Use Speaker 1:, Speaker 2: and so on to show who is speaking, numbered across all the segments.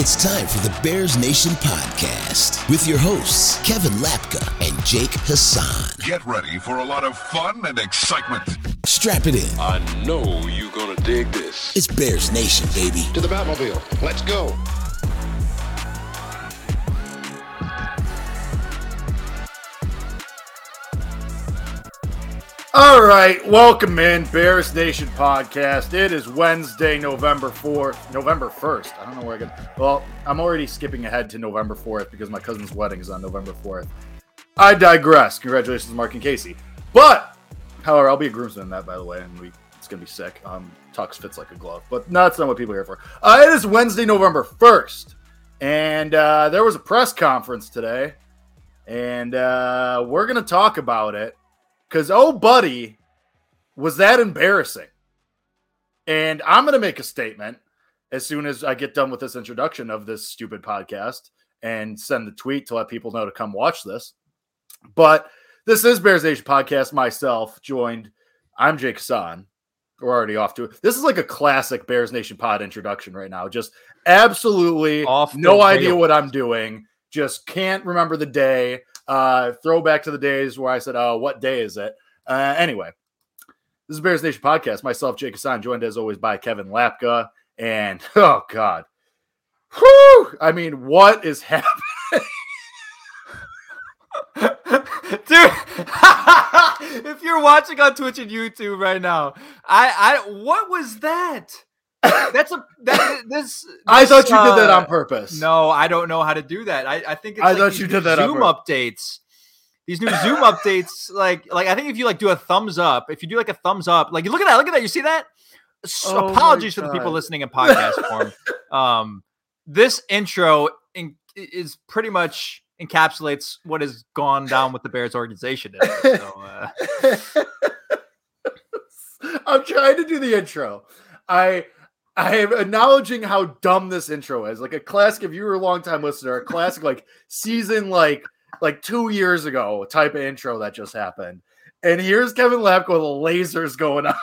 Speaker 1: It's time for the Bears Nation podcast with your hosts, Kevin Lapka and Jake Hassan.
Speaker 2: Get ready for a lot of fun and excitement.
Speaker 1: Strap it in.
Speaker 3: I know you're gonna dig this.
Speaker 1: It's Bears Nation, baby.
Speaker 4: To the Batmobile. Let's go.
Speaker 5: All right, welcome in Bears Nation podcast. It is Wednesday, November 4th, November 1st. I don't know where I got. Well, I'm already skipping ahead to November 4th because my cousin's wedding is on November 4th. I digress. Congratulations, Mark and Casey. But, however, I'll be a groomsman in that, by the way, and we it's gonna be sick. Um, Tux fits like a glove, but that's not what people are here for. Uh, it is Wednesday, November 1st, and uh, there was a press conference today, and uh, we're gonna talk about it because oh buddy was that embarrassing? And i'm going to make a statement as soon as i get done with this introduction of this stupid podcast and send the tweet to let people know to come watch this. But this is bears nation podcast. Myself joined i'm jake Son. we're already off to it this is like a classic bears nation pod introduction right now. Just absolutely
Speaker 6: Off
Speaker 5: no idea what i'm doing. Just can't remember the day uh, throwback to the days where I said, "Oh, what day is it?" Uh, anyway, this is Bears Nation podcast. Myself, Jake Hassan, joined as always by Kevin Lapka, and oh god, whew, I mean, what is happening?
Speaker 6: Dude, if you're watching on Twitch and YouTube right now, I I what was that? That's a that this.
Speaker 5: I thought you did that
Speaker 6: uh,
Speaker 5: on purpose.
Speaker 6: No, I don't know how to do that. I, I think it's
Speaker 5: I
Speaker 6: like
Speaker 5: thought you did that
Speaker 6: Zoom updates. These new Zoom updates, like like I think if you like do a thumbs up, if you do like a thumbs up, like look at that, look at that, you see that? So
Speaker 5: Oh
Speaker 6: apologies for the people listening in podcast form. Um, this intro in, is pretty much encapsulates what has gone down with the Bears organization. Today. So, uh,
Speaker 5: I'm trying to do the intro. I I am acknowledging how dumb this intro is. Like a classic, if you were a long time listener, a classic like season like like two years ago type of intro that just happened. And here's Kevin Lapka with lasers going on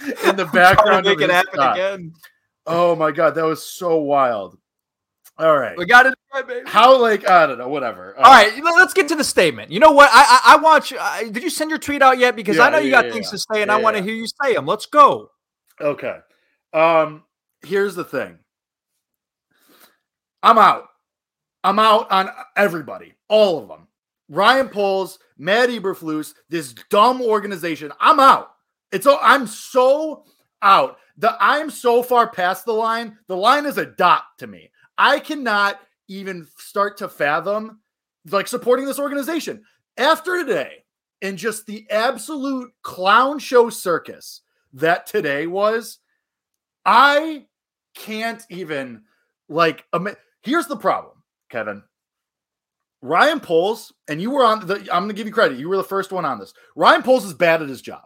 Speaker 5: in the background.
Speaker 6: make it happen
Speaker 5: shot.
Speaker 6: again.
Speaker 5: Oh my god, that was so wild. All right.
Speaker 6: We got it, right, baby.
Speaker 5: How like I don't know, whatever.
Speaker 6: All right, let- let's get to the statement. You know what? I I, I want you. I, did you send your tweet out yet? Because
Speaker 5: Yeah,
Speaker 6: I know you
Speaker 5: yeah,
Speaker 6: got
Speaker 5: yeah,
Speaker 6: things
Speaker 5: yeah.
Speaker 6: to say, and
Speaker 5: Yeah,
Speaker 6: I want to
Speaker 5: yeah.
Speaker 6: hear you say them. Let's go.
Speaker 5: Okay. Um, here's the thing. I'm out. I'm out on everybody, all of them. Ryan Poles, Matt Eberflus, this dumb organization. I'm out. It's all I'm so out. The I'm so far past the line. The line is a dot to me. I cannot even start to fathom like supporting this organization after today and just the absolute clown show circus that today was. I can't even like. Here's the problem, Kevin. Ryan Poles, and you were on the. I'm going to give you credit. You were the first one on this. Ryan Poles is bad at his job,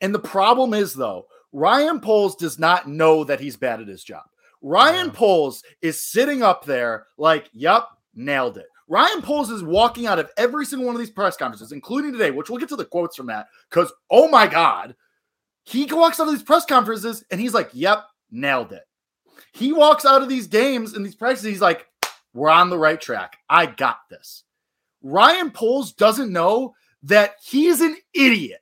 Speaker 5: and the problem is though, Ryan Poles does not know that he's bad at his job. Ryan Poles is sitting up there like, "Yep, nailed it." Ryan Poles is walking out of every single one of these press conferences, including today, which we'll get to the quotes from that. Because oh my god, he walks out of these press conferences and he's like, "Yep, nailed it." He walks out of these games and these practices, he's like, "We're on the right track. I got this." Ryan Poles doesn't know that he's an idiot.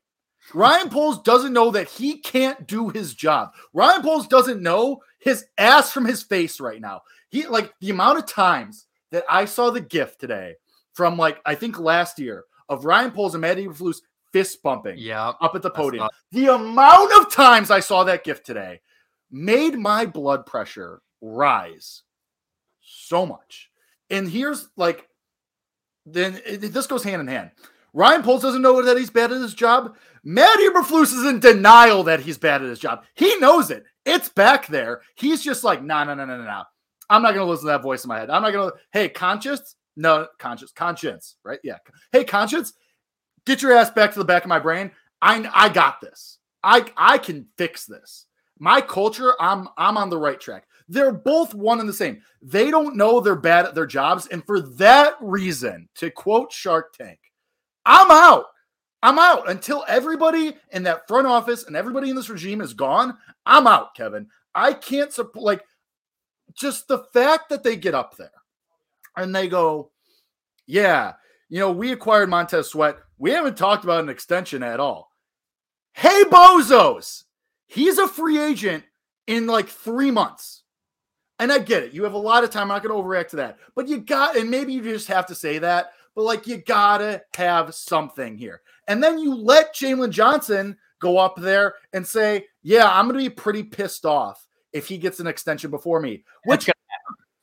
Speaker 5: Ryan Poles doesn't know that he can't do his job. Ryan Poles doesn't know his ass from his face right now. He like the amount of times that I saw the gift today from like I think last year of Ryan Poles and Matt Eberflus fist bumping
Speaker 6: Yeah.
Speaker 5: up at the podium.
Speaker 6: not-
Speaker 5: The amount of times I saw that gift today made my blood pressure rise so much. And here's like, then it- this goes hand in hand. Ryan Poles doesn't know that he's bad at his job. Matt Eberflus is in denial that he's bad at his job. He knows it. It's back there. He's just like, no, no, no, no, no, no. I'm not going to listen to that voice in my head. I'm not going to, hey, conscience? No, conscience, conscience, right? Yeah. Hey, conscience, get your ass back to the back of my brain. I I got this. I I can fix this. My culture, I'm I'm on the right track. They're both one and the same. They don't know they're bad at their jobs, and for that reason, to quote Shark Tank, I'm out. I'm out until everybody in that front office and everybody in this regime is gone. I'm out, Kevin. I can't support like just the fact that they get up there and they go, yeah, you know, we acquired Montez Sweat. We haven't talked about an extension at all. Hey, bozos, he's a free agent in like three months. And I get it. You have a lot of time. I'm not going to overreact to that. But you got, and maybe you just have to say that, but like you got to have something here. And then you let Jaylon Johnson go up there and say, yeah, I'm going to be pretty pissed off if he gets an extension before me, which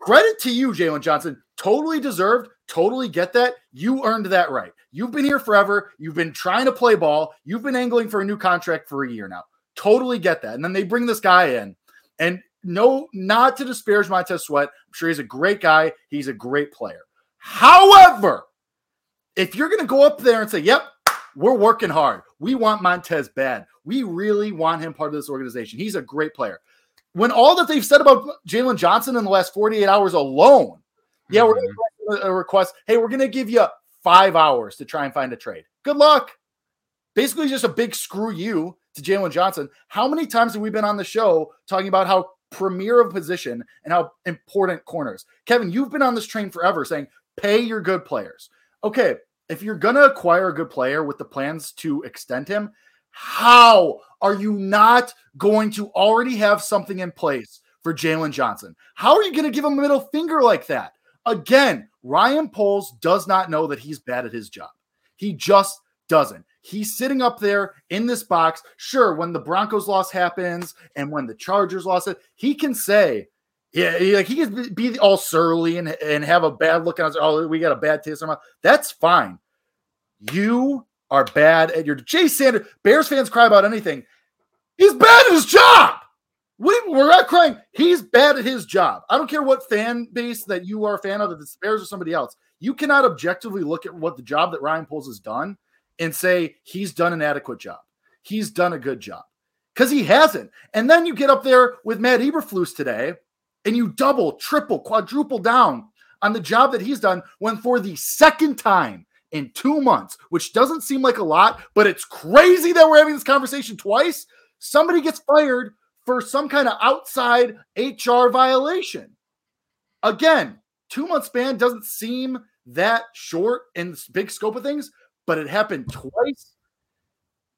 Speaker 5: credit to you, Jaylon Johnson. Totally deserved. Totally get that. You earned that right. You've been here forever. You've been trying to play ball. You've been angling for a new contract for a year now. Totally get that. And then they bring this guy in. And no, not to disparage Montez Sweat. I'm sure he's a great guy. He's a great player. However, if you're going to go up there and say, yep, we're working hard. We want Montez bad. We really want him part of this organization. He's a great player. When all that they've said about Jaylon Johnson in the last 48 hours alone, yeah, we're going mhm. to a request. Hey, we're going to give you five hours to try and find a trade. Good luck. Basically, just a big screw you to Jaylon Johnson. How many times have we been on the show talking about how premier of position and how important corners? Kevin, you've been on this train forever saying pay your good players. Okay, if you're going to acquire a good player with the plans to extend him, how are you not going to already have something in place for Jaylon Johnson? How are you going to give him a middle finger like that? Again, Ryan Poles does not know that he's bad at his job. He just doesn't. He's sitting up there in this box. Sure, when the Broncos loss happens and when the Chargers lost it, he can say, yeah, he, like he can be all surly and, and have a bad look on his, oh, we got a bad taste in our mouth. That's fine. You are bad at your Jay Sanders. Bears fans cry about anything. He's bad at his job. We, we're not crying. He's bad at his job. I don't care what fan base that you are a fan of, if it's Bears or somebody else. You cannot objectively look at what the job that Ryan Poles has done and say he's done an adequate job. He's done a good job because he hasn't. And then you get up there with Matt Eberflus today and you double, triple, quadruple down on the job that he's done when for the second time in two months, which doesn't seem like a lot, but it's crazy that we're having this conversation twice. Somebody gets fired for some kind of outside HR violation. Again, two month span doesn't seem that short in the big scope of things, but it happened twice.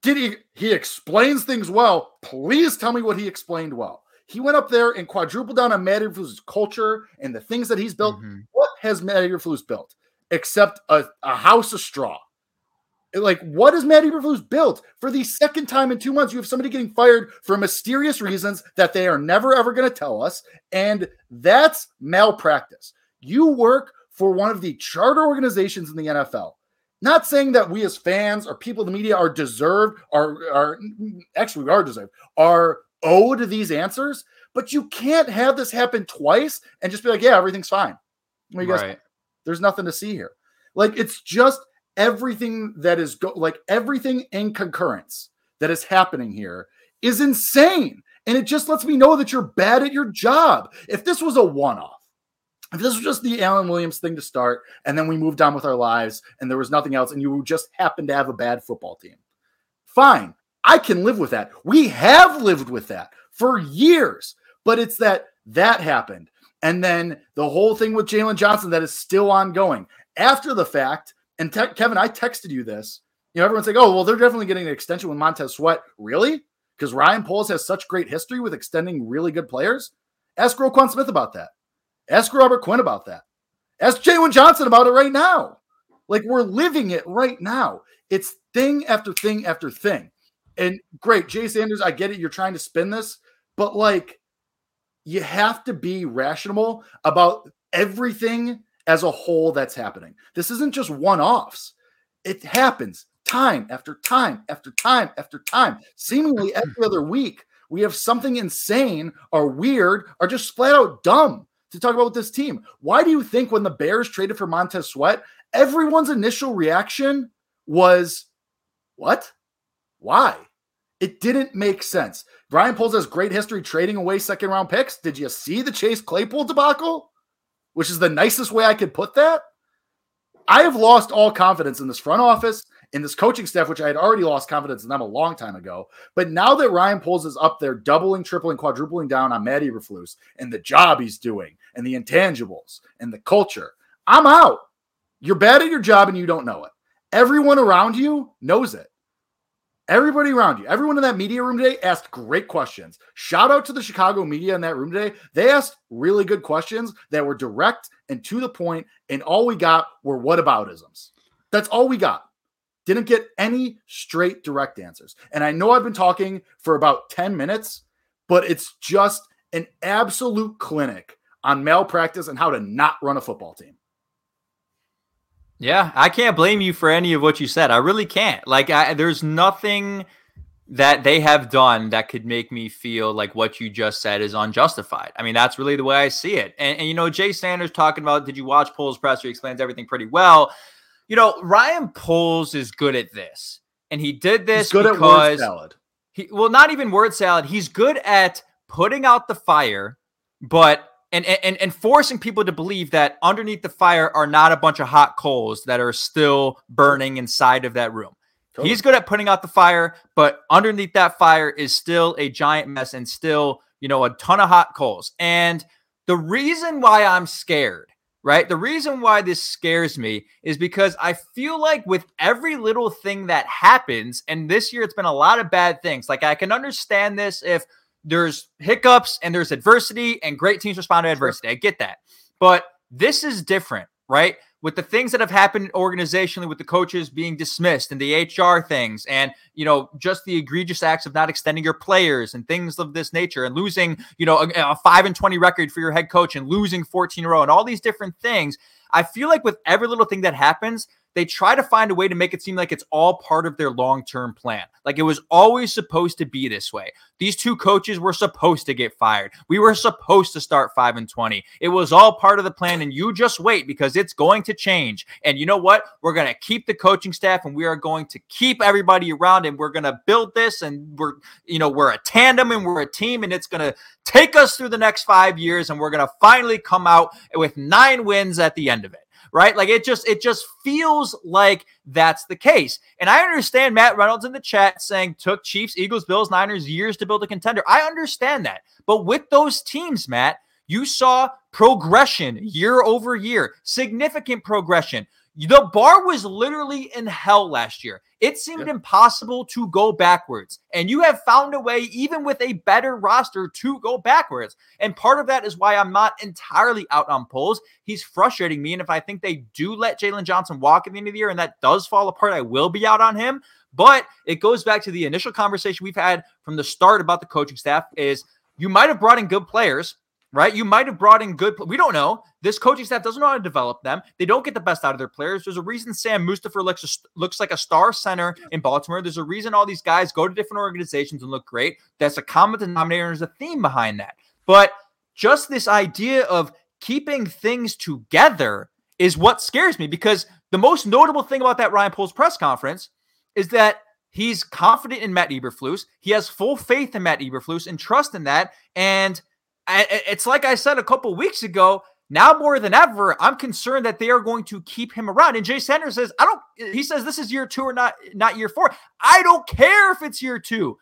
Speaker 5: Did he? He explains things well. Please tell me what he explained well. He went up there and quadrupled down on Matt Eberflus' culture and the things that he's built. Mm-hmm. What has Matt Eberflus built except a, a house of straw? Like, what has Matt Eberflus built? For the second time in two months, you have somebody getting fired for mysterious reasons that they are never ever going to tell us, and that's malpractice. You work for one of the charter organizations in the NFL. Not saying that we as fans or people in the media are deserved, are are actually we are deserved, are owed these answers, but you can't have this happen twice and just be like, yeah, everything's fine. Well, guys, right. There's nothing to see here. Like it's just everything that is go- like everything in concurrence that is happening here is insane. And it just lets me know that you're bad at your job. If this was a one off, if this was just the Alan Williams thing to start, and then we moved on with our lives and there was nothing else, and you just happened to have a bad football team, fine. I can live with that. We have lived with that for years, but it's that that happened. And then the whole thing with Jaylon Johnson that is still ongoing. After the fact, and te- Kevin, I texted you this. You know, everyone's like, oh, well, they're definitely getting an extension with Montez Sweat. Really? Because Ryan Poles has such great history with extending really good players. Ask Roquan Smith about that. Ask Robert Quinn about that. Ask Jalen Johnson about it right now. Like we're living it right now. It's thing after thing after thing. And great, Jay Sanders, I get it. You're trying to spin this, but like you have to be rational about everything as a whole that's happening. This isn't just one offs, it happens time after time after time after time. Seemingly every other week, we have something insane or weird or just flat out dumb to talk about with this team. Why do you think when the Bears traded for Montez Sweat, everyone's initial reaction was, What? Why? It didn't make sense. Ryan Poles has great history trading away second round picks. Did you see the Chase Claypool debacle? which is the nicest way I could put that. I have lost all confidence in this front office in this coaching staff, which I had already lost confidence in them a long time ago. But now that Ryan Poles is up there, doubling, tripling, quadrupling down on Matt Eberflus and the job he's doing and the intangibles and the culture, I'm out. You're bad at your job and you don't know it. Everyone around you knows it. Everybody around you, everyone in that media room today asked great questions. Shout out to the Chicago media in that room today. They asked really good questions that were direct and to the point, and all we got were what whataboutisms. That's all we got. Didn't get any straight direct answers. And I know I've been talking for about 10 minutes, but it's just an absolute clinic on malpractice and how to not run a football team.
Speaker 6: Yeah, I can't blame you for any of what you said. I really can't. Like, I, there's nothing that they have done that could make me feel like what you just said is unjustified. I mean, that's really the way I see it. And, and you know, Jay Sanders talking about, did you watch Poles' presser? He explains everything pretty well. You know, Ryan Poles is good at this, and he did this
Speaker 5: He's good
Speaker 6: because
Speaker 5: at word salad.
Speaker 6: he well, not even word salad. He's good at putting out the fire, but and, and and forcing people to believe that underneath the fire are not a bunch of hot coals that are still burning inside of that room.
Speaker 5: Totally.
Speaker 6: He's good at putting out the fire, but underneath that fire is still a giant mess and still, you know, a ton of hot coals. And the reason why I'm scared, right? The reason why this scares me is because I feel like with every little thing that happens, and this year it's been a lot of bad things. Like I can understand this if there's hiccups and there's adversity and great teams respond to adversity. I get that. But this is different, right? With the things that have happened organizationally with the coaches being dismissed and the HR things and, you know, just the egregious acts of not extending your players and things of this nature and losing, you know, a, a 5 and 20 record for your head coach and losing 14 in a row and all these different things. I feel like with every little thing that happens, they try to find a way to make it seem like it's all part of their long term plan. Like it was always supposed to be this way. These two coaches were supposed to get fired. We were supposed to start 5 and 20. It was all part of the plan and you just wait because it's going to change. And you know what? We're going to keep the coaching staff and we are going to keep everybody around and we're going to build this and we're you know, we're a tandem and we're a team and it's going to take us through the next 5 years and we're going to finally come out with 9 wins at the end of it right? Like it just it just feels like that's the case. And I understand Matt Reynolds in the chat saying took Chiefs, Eagles, Bills, Niners years to build a contender. I understand that. But with those teams, Matt, you saw progression year over year, significant progression. The bar was literally in hell last year. It seemed
Speaker 5: Yeah.
Speaker 6: impossible to go backwards. And you have found a way, even with a better roster, to go backwards. And part of that is why I'm not entirely out on Poles. He's frustrating me. And if I think they do let Jaylon Johnson walk at the end of the year and that does fall apart, I will be out on him. But it goes back to the initial conversation we've had from the start about the coaching staff is you might have brought in good players, right? You might have brought in good. We don't know. This coaching staff doesn't know how to develop them. They don't get the best out of their players. There's a reason Sam Mustipher looks looks like a star center in Baltimore. There's a reason all these guys go to different organizations and look great. That's a common denominator. There's a theme behind that. But just this idea of keeping things together is what scares me because the most notable thing about that Ryan Poles press conference is that he's confident in Matt Eberflus. He has full faith in Matt Eberflus and trust in that. And it's like I said a couple weeks ago. Now more than ever, I'm concerned that they are going to keep him around. And Jay Sanders says, "I don't." He says this is year two or not, not year four. I don't care if it's year two.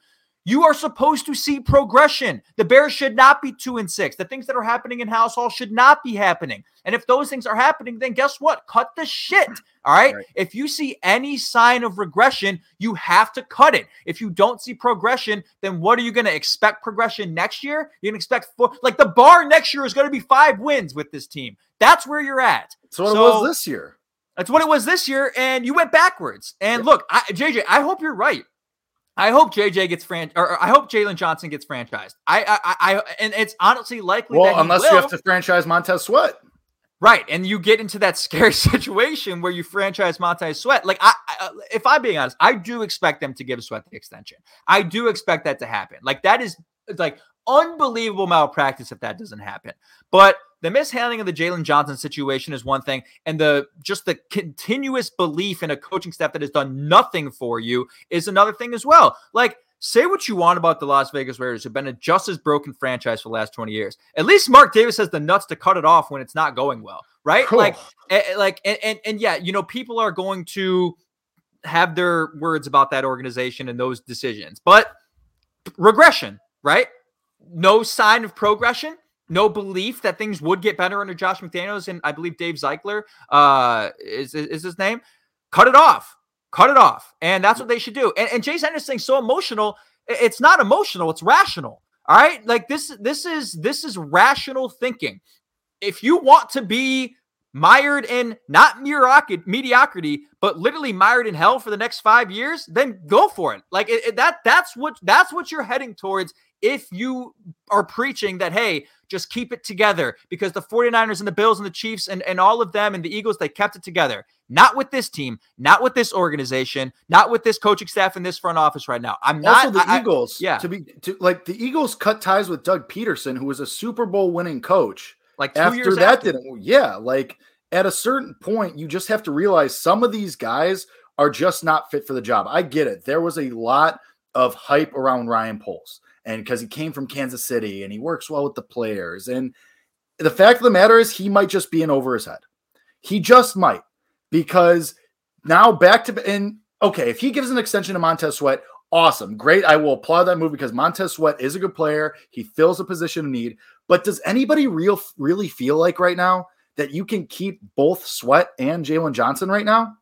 Speaker 6: You are supposed to see progression. The Bears should not be two and six. The things that are happening in Halas Hall should not be happening. And if those things are happening, then guess what? Cut the shit. All right.
Speaker 5: Right.
Speaker 6: If you see any sign of regression, you have to cut it. If you don't see progression, then what are you going to expect progression next year? You're going to expect four, like the bar next year is going to be five wins with this team. That's where you're at.
Speaker 5: That's what
Speaker 6: So-
Speaker 5: it was this year.
Speaker 6: That's what it was this year, and you went backwards. And look, I, JJ, I hope you're right. I hope JJ gets fran, or, I hope Jaylon Johnson gets franchised. I, I, I, and it's honestly likely that
Speaker 5: Well, unless
Speaker 6: will.
Speaker 5: you have to franchise Montez Sweat.
Speaker 6: Right, and you get into that scary situation where you franchise Montez Sweat. Like, I, I, uh, if I'm being honest, I do expect them to give Sweat the extension. I do expect that to happen. Like, that is like unbelievable malpractice if that doesn't happen. But the mishandling of the Jaylon Johnson situation is one thing, and the just the continuous belief in a coaching staff that has done nothing for you is another thing as well. Like, say what you want about the Las Vegas Raiders, who've been a just as broken franchise for the last 20 years. At least Mark Davis has the nuts to cut it off when it's not going well, right?
Speaker 5: Cool.
Speaker 6: Like, like, and, and and yeah, you know, people are going to have their words about that organization and those decisions. But regression, right? No sign of progression. No belief that things would get better under Josh McDaniels and I believe Dave Ziegler uh, is, is his name. Cut it off. Cut it off. And that's what they should do. And, and Chase Anderson's so emotional. It's not emotional. It's rational. All right. Like this, this is this is rational thinking. If you want to be mired in not mediocrity, but literally mired in hell for the next five years, then go for it. Like it, it, that, that's what that's what you're heading towards if you are preaching that, hey, just keep it together because the 49ers and the Bills and the Chiefs and, and all of them and the Eagles, they kept it together. Not with this team, not with this organization, not with this coaching staff in this front office right now. I'm not
Speaker 5: also the
Speaker 6: I,
Speaker 5: Eagles.
Speaker 6: I, yeah.
Speaker 5: To be to, like the Eagles cut ties with Doug Pederson, who was a Super Bowl winning coach.
Speaker 6: Like
Speaker 5: after that after. didn't yeah, like at a certain point, you just have to realize some of these guys are just not fit for the job. I get it. There was a lot of hype around Ryan Poles and because he came from Kansas City and he works well with the players. And the fact of the matter is, he might just be in over his head. He just might because now back to and okay, if he gives an extension to Montez Sweat, awesome, great. I will applaud that move because Montez Sweat is a good player. He fills a position of need. But does anybody real really feel like right now that you can keep both Sweat and Jaylon Johnson right now?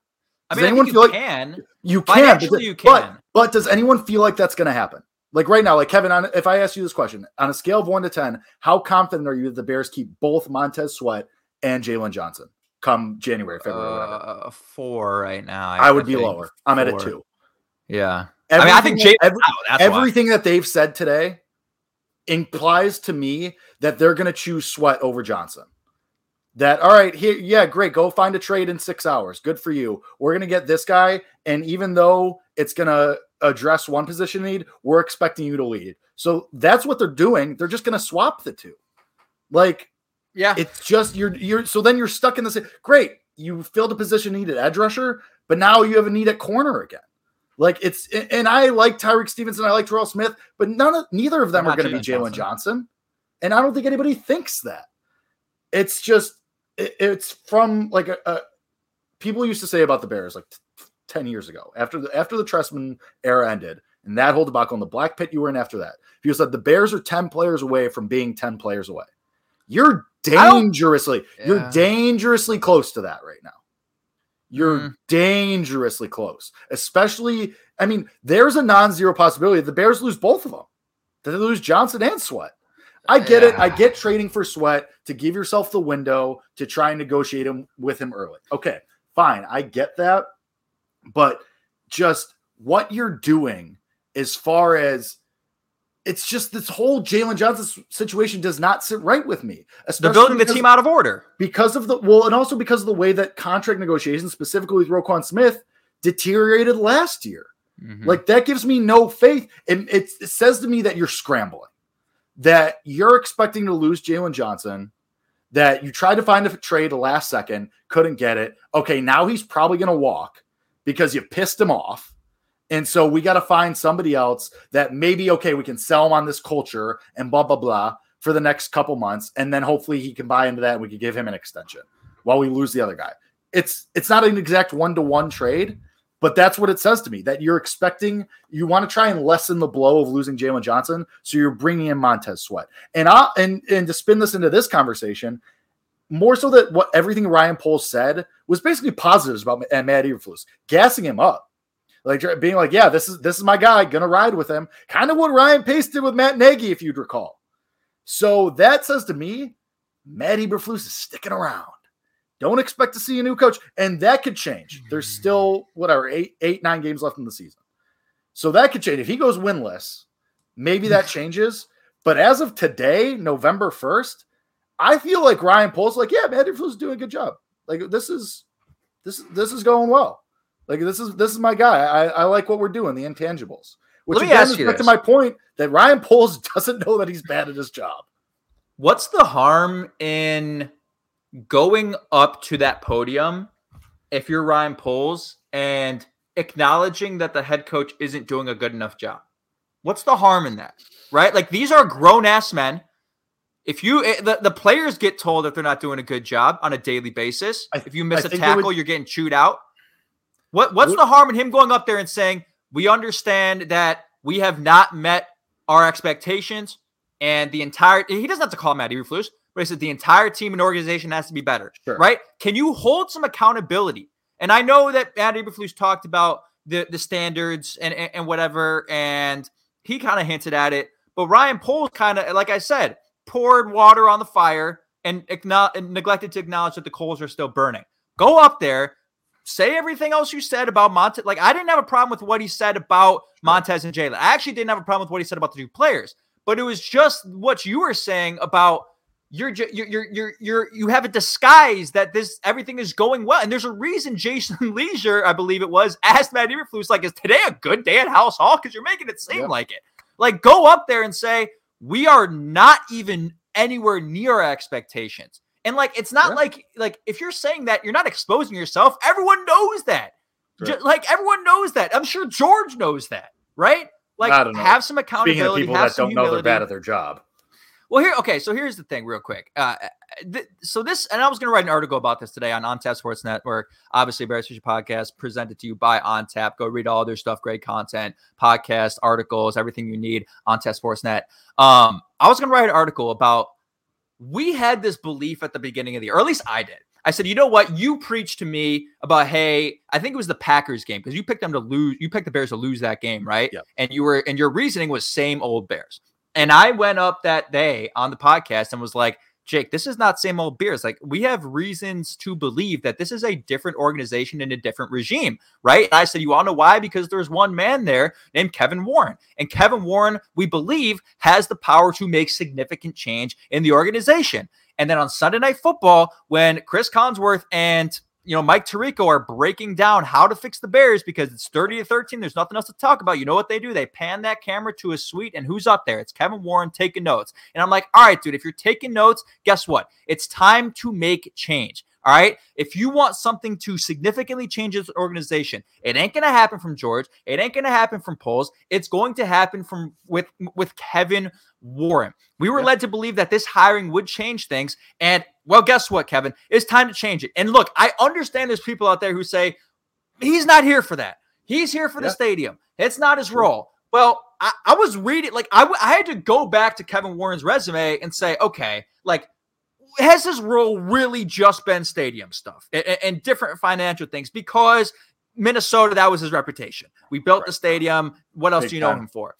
Speaker 6: Does I mean, anyone I feel like
Speaker 5: can. you can? But, you can. But, but does anyone feel like that's going to happen? Like right now, like Kevin, on, if I ask you this question on a scale of one to 10, how confident are you that the Bears keep both Montez Sweat and Jaylon Johnson come January, February?
Speaker 6: Uh, four right now.
Speaker 5: I, I would I be lower. I'm at a two.
Speaker 6: Yeah. Everything, I mean, I think Jay,
Speaker 5: every, everything that they've said today implies to me that they're going to choose Sweat over Johnson. That all right, here, yeah, great. Go find a trade in six hours. Good for you. We're gonna get this guy, and even though it's gonna address one position need, we're expecting you to lead. So that's what they're doing. They're just going to swap the two. Like,
Speaker 6: yeah,
Speaker 5: it's just you're you're so then you're stuck in this. Great, you filled a position need needed edge rusher, but now you have a need at corner again. Like it's and I like Tyrique Stevenson, I like Terrell Smith, but none of neither of them are going to be Jaylon Johnson. Johnson. And I don't think anybody thinks that. It's just it, it's from like a, a people used to say about the Bears like 10 years ago after the after the Trestman era ended and that whole debacle in the black pit you were in after that. If you said the Bears are 10 players away from being 10 players away, you're dangerously, yeah. you're dangerously close to that right now. You're mm. dangerously close. Especially, I mean, there's a non-zero possibility the Bears lose both of them. That they lose Johnson and Sweat. I get yeah. it. I get trading for Sweat to give yourself the window to try and negotiate him with him early. Okay, fine. I get that but just what you're doing as far as it's just this whole Jaylon Johnson situation does not sit right with me.
Speaker 6: They're building the team out of order
Speaker 5: because of the well, and also because of the way that contract negotiations, specifically with Roquan Smith, deteriorated last year. Mm-hmm. Like that gives me no faith, and it, it says to me that you're scrambling, that you're expecting to lose Jaylon Johnson, that you tried to find a trade the last second, couldn't get it. Okay, now he's probably going to walk because you pissed him off. And so we got to find somebody else that maybe, okay, we can sell him on this culture and blah, blah, blah for the next couple months. And then hopefully he can buy into that and we could give him an extension while we lose the other guy. It's it's not an exact one-to-one trade, but that's what it says to me that you're expecting you want to try and lessen the blow of losing Jaylon Johnson, so you're bringing in Montez Sweat. And I and and to spin this into this conversation, more so that what everything Ryan Poles said was basically positives about and uh, Matt Eberflus, gassing him up, like being like, "Yeah, this is this is my guy, gonna ride with him." Kind of what Ryan Pace did with Matt Nagy, if you'd recall. So that says to me, Matt Eberflus is sticking around. Don't expect to see a new coach, and that could change. There's hmm. still whatever eight, eight, nine games left in the season, so that could change. If he goes winless, maybe that changes. But as of today, November first, I feel like Ryan Poles like, yeah, man, is doing a good job. Like this is this this is going well. Like this is this is my guy. I, I like what we're doing, the intangibles. Which Let me ask you back to my point that Ryan Poles doesn't know that he's bad at his job.
Speaker 6: What's the harm in going up to that podium if you're Ryan Poles and acknowledging that the head coach isn't doing a good enough job? What's the harm in that? Right? Like these are grown ass men if you eh, the, the players get told that they're not doing a good job on a daily basis, if you miss I a tackle, would, you're getting chewed out. What what's
Speaker 5: What-
Speaker 6: the harm in him going up there and saying, "We understand that we have not met our expectations, and the entire he doesn't have to call Matt Eberflus, but he said the entire team and organization has to be better."
Speaker 5: Sure.
Speaker 6: Right? Can you hold some accountability? And I know that Matt Eberflus talked about the the standards and and, and whatever, and he kind of hinted at it. But Ryan Poles kind of, like I said, poured water on the fire and, and neglected to acknowledge that the coals are still burning. Go up there, say everything else you said about Montez. Like I didn't have a problem with what he said about Montez and Jaylon. I actually didn't have a problem with what he said about the two players, but it was just what you were saying about you're you're you're you're, you're you have a disguise that this everything is going well, and there's a reason Jason Lieser, I believe it was, asked Matt Eberflus like, "Is today a good day at Halas Hall?" Because you're making it seem
Speaker 5: Yeah.
Speaker 6: like it. Like go up there and say we are not even anywhere near our expectations. And like it's not
Speaker 5: Yeah.
Speaker 6: like like if you're saying that you're not exposing yourself, everyone knows that. Ju-
Speaker 5: Sure.
Speaker 6: like everyone knows that. I'm sure George knows that, right? Like
Speaker 5: I don't know.
Speaker 6: have some
Speaker 5: Speaking
Speaker 6: accountability.
Speaker 5: of people that don't know they're bad at their job.
Speaker 6: Well, here, okay. So here's the thing, real quick. Uh, th- so this, and I was going to write an article about this today on OnTap Sports Network. Obviously, Bears Fisher Podcast presented to you by OnTap. Go read all their stuff, great content, podcast, articles, everything you need. OnTap Sports Net. Um, I was going to write an article about. We had this belief at the beginning of the year, or at least I did. I said, you know what? You preached to me about, hey, I think it was the Packers game because you picked them to lose. You picked the Bears to lose that game, right?
Speaker 5: Yep.
Speaker 6: And you were, and your reasoning was same old Bears. And I went up that day on the podcast and was like, Jake, this is not same old beers. Like we have reasons to believe that this is a different organization and a different regime, right? And I said, you all know why? Because there's one man there named Kevin Warren. And Kevin Warren, we believe, has the power to make significant change in the organization. And then on Sunday Night Football, when Cris Collinsworth and you know Mike Tirico are breaking down how to fix the Bears because it's 30 to 13. There's nothing else to talk about. You know what they do? They pan that camera to a suite, and who's up there? It's Kevin Warren taking notes. And I'm like, all right, dude, if you're taking notes, guess what? It's time to make change. All right. If you want something to significantly change this organization, it ain't gonna happen from George. It ain't gonna happen from Poles. It's going to happen from with with Kevin Warren. We were
Speaker 5: Yeah.
Speaker 6: led to believe that this hiring would change things. And well, guess what, Kevin? It's time to change it. And look, I understand there's people out there who say he's not here for that. He's here for the stadium. It's not his role. Well, I, I was reading like I, w- I had to go back to Kevin Warren's resume and say, okay, like has his role really just been stadium stuff and, and different financial things? Because Minnesota, that was his reputation. We built the stadium. What else
Speaker 5: Big
Speaker 6: do you know
Speaker 5: time.
Speaker 6: him for?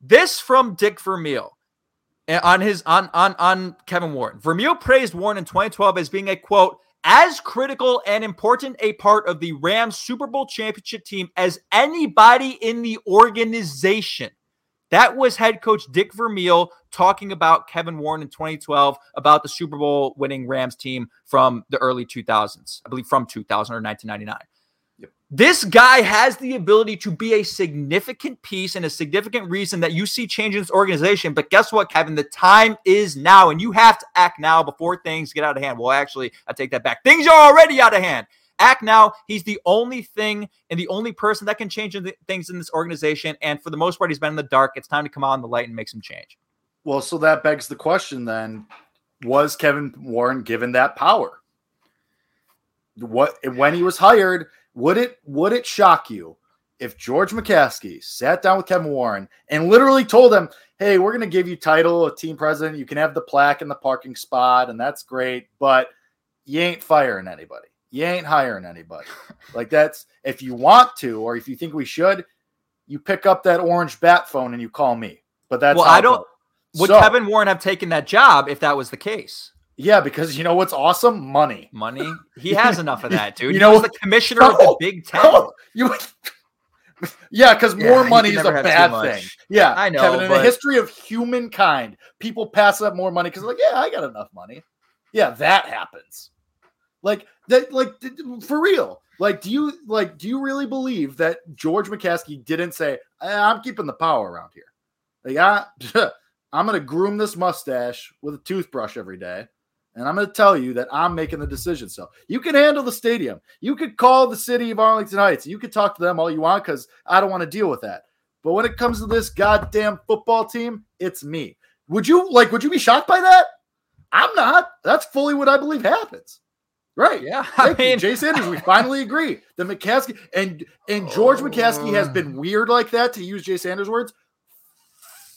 Speaker 6: This from Dick Vermeil uh, on his on on on Kevin Warren. Vermeil praised Warren in 2012 as being a quote as critical and important a part of the Rams Super Bowl championship team as anybody in the organization. That was head coach Dick Vermeil talking about Kevin Warren in 2012 about the Super Bowl winning Rams team from the early 2000s. I believe from 2000 or 1999. This guy has the ability to be a significant piece and a significant reason that you see change in this organization. But guess what, Kevin? The time is now, and you have to act now before things get out of hand. Well, actually, I take that back. Things are already out of hand. Act now. He's the only thing and the only person that can change things in this organization. And for the most part, he's been in the dark. It's time to come out in the light and make some change.
Speaker 5: Well, so that begs the question then was Kevin Warren given that power? What when he was hired, would it would it shock you if George McCaskey sat down with Kevin Warren and literally told him, "Hey, we're going to give you title of team president. You can have the plaque in the parking spot and that's great, but you ain't firing anybody. You ain't hiring anybody." like that's if you want to or if you think we should, you pick up that orange bat phone and you call me. But that's
Speaker 6: Well, I don't-. Would
Speaker 5: So-
Speaker 6: Kevin Warren have taken that job if that was the case?
Speaker 5: Yeah, because you know what's awesome? Money.
Speaker 6: Money? He has enough of that, dude.
Speaker 5: You know
Speaker 6: the commissioner of the Big Ten.
Speaker 5: Oh, you. Yeah, because
Speaker 6: Yeah,
Speaker 5: more money is a
Speaker 6: never have too
Speaker 5: bad thing. Yeah,
Speaker 6: I know,
Speaker 5: Kevin, in the history of humankind, people pass up more money because like, yeah, I got enough money. Yeah, that happens. Like that, like for real. Like, do you like? Do you really believe that George McCaskey didn't say, "Eh, "I'm keeping the power around here"? Like, I, I'm to groom this mustache with a toothbrush every day. And I'm to tell you that I'm making the decision. So you can handle the stadium. You could call the city of Arlington Heights. You could talk to them all you want because I don't want to deal with that. But when it comes to this goddamn football team, it's me. Would you like? Would you be shocked by that? I'm not. That's fully what I believe happens. Right.
Speaker 6: Yeah, I
Speaker 5: Thank you,
Speaker 6: mean-
Speaker 5: Jay Sanders. We finally agree. The McCaskey and and George McCaskey has oh. been weird like that, to use Jay Sanders' words,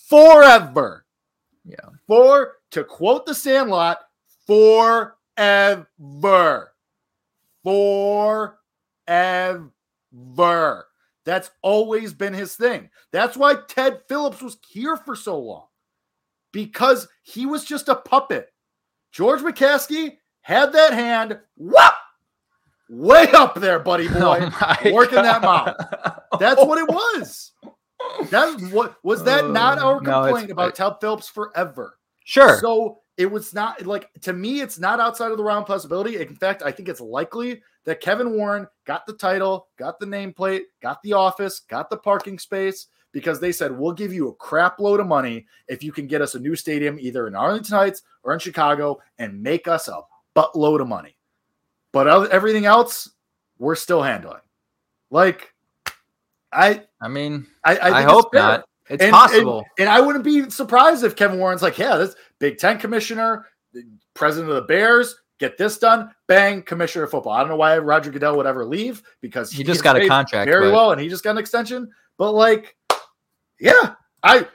Speaker 5: forever.
Speaker 6: Yeah.
Speaker 5: For to quote the Sandlot, forever. Forever. That's always been his thing. That's why Ted Phillips was here for so long. Because he was just a puppet. George McCaskey had that hand, whop, way up there, buddy boy,
Speaker 6: Oh
Speaker 5: working that mouth. That's what it was. That's what was that not
Speaker 6: Uh,
Speaker 5: our
Speaker 6: no,
Speaker 5: complaint about
Speaker 6: great.
Speaker 5: Ted Phillips forever?
Speaker 6: Sure.
Speaker 5: So it was not like to me, it's not outside of the realm possibility. In fact, I think it's likely that Kevin Warren got the title, got the nameplate, got the office, got the parking space because they said, We'll give you a crap load of money if you can get us a new stadium either in Arlington Heights or in Chicago and make us a buttload of money. But everything else, we're still handling. Like, I,
Speaker 6: I mean,
Speaker 5: I, I,
Speaker 6: I,
Speaker 5: it's
Speaker 6: hope not. It's
Speaker 5: And-
Speaker 6: possible.
Speaker 5: And, and I wouldn't be surprised if Kevin Warren's like, yeah, this Big Ten commissioner, the president of the Bears, get this done, bang, commissioner of football. I don't know why Roger Goodell would ever leave because
Speaker 6: He just got a contract,
Speaker 5: very
Speaker 6: but-
Speaker 5: well, and he just got an extension. But like, yeah, I.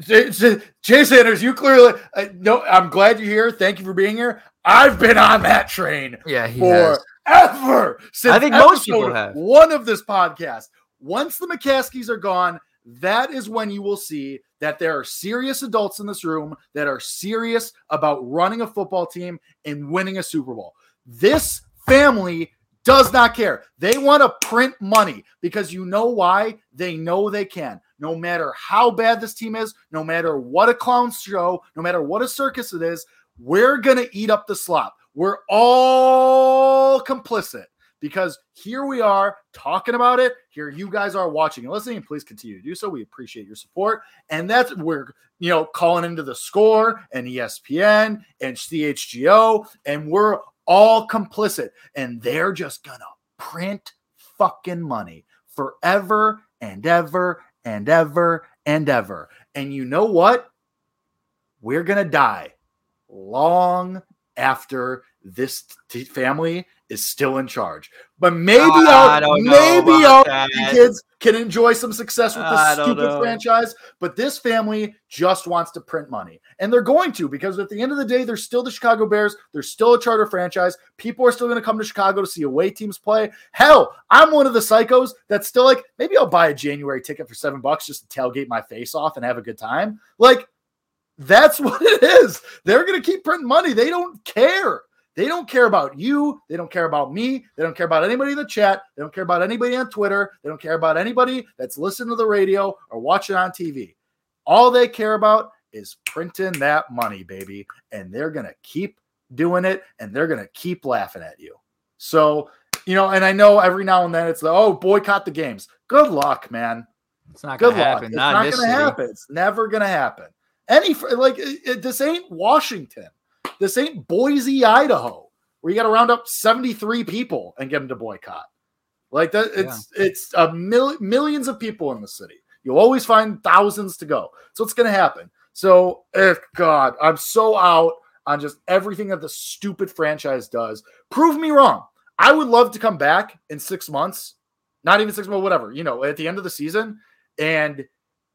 Speaker 5: Jay Sanders, you clearly uh, no. I'm glad you're here. Thank you for being here. I've been on that train
Speaker 6: yeah, he has.
Speaker 5: forever since
Speaker 6: I think most people have.
Speaker 5: one of this podcast. Once the McCaskeys are gone, that is when you will see that there are serious adults in this room that are serious about running a football team and winning a Super Bowl. This family does not care. They want to print money because you know why? They know they can. No matter how bad this team is, no matter what a clown show, no matter what a circus it is, we're going to eat up the slop. We're all complicit because here we are talking about it. Here you guys are watching and listening. Please continue to do so. We appreciate your support. And that's we're you know calling into the score and ESPN and CHGO, and we're all complicit. And they're just gonna print fucking money forever and ever and ever and ever. And you know what? We're gonna die long after this t- family is still in charge. But maybe oh,
Speaker 6: I
Speaker 5: our maybe our kids can enjoy some success with this stupid
Speaker 6: know.
Speaker 5: franchise. But this family just wants to print money, and they're going to because at the end of the day, they're still the Chicago Bears. They're still a charter franchise. People are still going to come to Chicago to see away teams play. Hell, I'm one of the psychos that's still like, maybe I'll buy a January ticket for seven bucks just to tailgate my face off and have a good time. Like that's what it is. They're going to keep printing money. They don't care. They don't care about you. They don't care about me. They don't care about anybody in the chat. They don't care about anybody on Twitter. They don't care about anybody that's listening to the radio or watching on TV. All they care about is printing that money, baby. And they're going to keep doing it and they're going to keep laughing at you. So, you know, and I know every now and then it's like, oh, boycott the games. Good luck, man.
Speaker 6: It's not going to
Speaker 5: luck.
Speaker 6: happen.
Speaker 5: It's
Speaker 6: Not,
Speaker 5: not going to happen. It's never going to happen. Any like it, it- this ain't Washington. This ain't Boise, Idaho, where you got to round up seventy three people and get them to boycott. Like that, it's it's a mil- millions of people in the city. You'll always find thousands to go. So it's going to happen. So, if God, I'm so out on just everything that the stupid franchise does. Prove me wrong. I would love to come back in six months, not even six months, whatever, you know, at the end of the season. And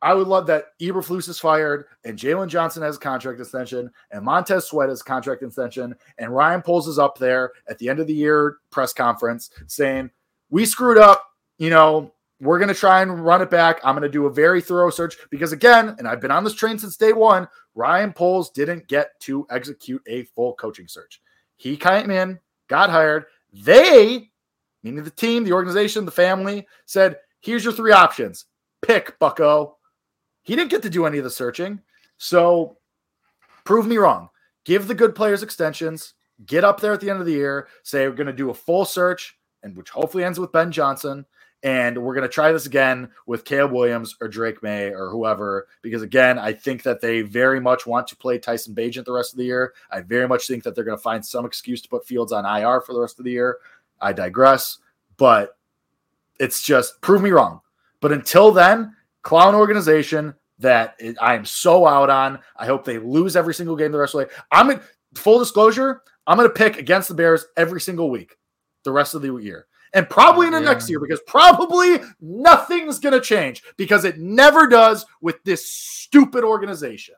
Speaker 5: I would love that Eberflus is fired and Jaylon Johnson has a contract extension and Montez Sweat has a contract extension and Ryan Poles is up there at the end of the year press conference saying, We screwed up, you know, we're going to try and run it back. I'm going to do a very thorough search because, again, and I've been on this train since day one, Ryan Poles didn't get to execute a full coaching search. He came in, got hired. They, meaning the team, the organization, the family, said, Here's your three options. Pick, bucko. He didn't get to do any of the searching. So prove me wrong. Give the good players extensions. Get up there at the end of the year. Say we're going to do a full search, and which hopefully ends with Ben Johnson. And we're going to try this again with Caleb Williams or Drake Maye or whoever, because again, I think that they very much want to play Tyson Bagent the rest of the year. I very much think that they're going to find some excuse to put Fields on IR for the rest of the year. I digress, but it's just prove me wrong. But until then, clown organization that it- I am so out on. I hope they lose every single game the rest of the way. I'm in full disclosure. I'm going to pick against the Bears every single week the rest of the year. And probably in the
Speaker 6: Yeah.
Speaker 5: next year because probably nothing's going to change because it never does with this stupid organization.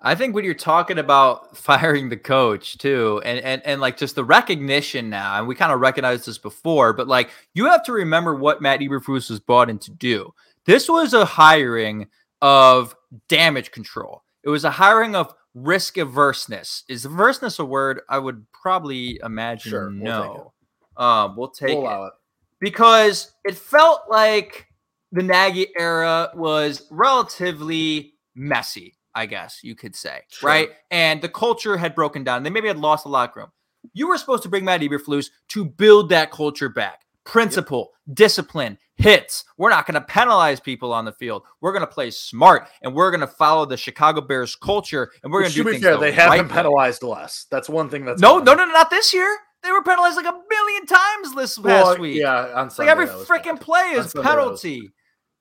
Speaker 6: I think when you're talking about firing the coach too, and and and like just the recognition now, and we kind of recognized this before, but like you have to remember what Matt Eberflus was brought in to do. This was a hiring of damage control. It was a hiring of risk averseness. Is averseness a word? I would probably imagine
Speaker 5: Sure, we'll take
Speaker 6: no. um, we'll take
Speaker 5: We'll
Speaker 6: it
Speaker 5: it.
Speaker 6: because it felt like the Nagy era was relatively messy, I guess you could say,
Speaker 5: Sure.
Speaker 6: right? And the culture had broken down. They maybe had lost a locker room. You were supposed to bring Matt Eberflus to build that culture back. Principle, discipline, hits. We're not going to penalize people on the field. We're going to play smart, and we're going to follow the Chicago Bears culture, and we're going to do things
Speaker 5: fair,
Speaker 6: the
Speaker 5: they have
Speaker 6: right
Speaker 5: been
Speaker 6: way.
Speaker 5: penalized less. That's one thing that's
Speaker 6: No, no, no, no, not this year. They were penalized like a million times this past
Speaker 5: Well,
Speaker 6: week.
Speaker 5: Yeah, on Sunday, Like every
Speaker 6: freaking play is
Speaker 5: Sunday,
Speaker 6: penalty.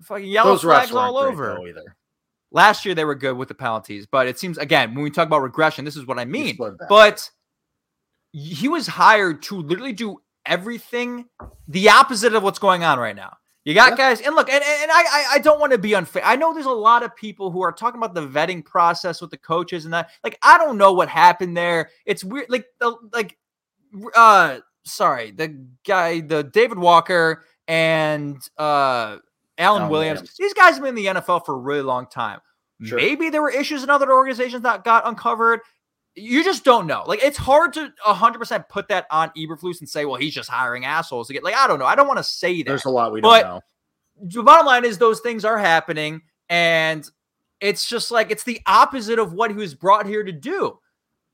Speaker 6: Fucking yellow
Speaker 5: Those
Speaker 6: flags all over.
Speaker 5: either.
Speaker 6: Last year they were good with the penalties, but it seems again when we talk about regression, this is what I mean. But he was hired to literally do everything the opposite of what's going on right now. You got
Speaker 5: Yeah.
Speaker 6: guys, and look, and, and I, I I don't want to be unfair. I know there's a lot of people who are talking about the vetting process with the coaches and that. Like, I don't know what happened there. It's weird. Like the like, uh, sorry, the guy, the David Walker and uh Alan. Williams. These guys have been in the NFL for a really long time.
Speaker 5: Sure.
Speaker 6: Maybe there were issues in other organizations that got uncovered. You just don't know. Like it's hard to 100% put that on Eberflus and say, "Well, he's just hiring assholes to get." Like I don't know. I don't want to say that.
Speaker 5: There's a lot we don't know.
Speaker 6: the bottom line is those things are happening, and it's just like it's the opposite of what he was brought here to do,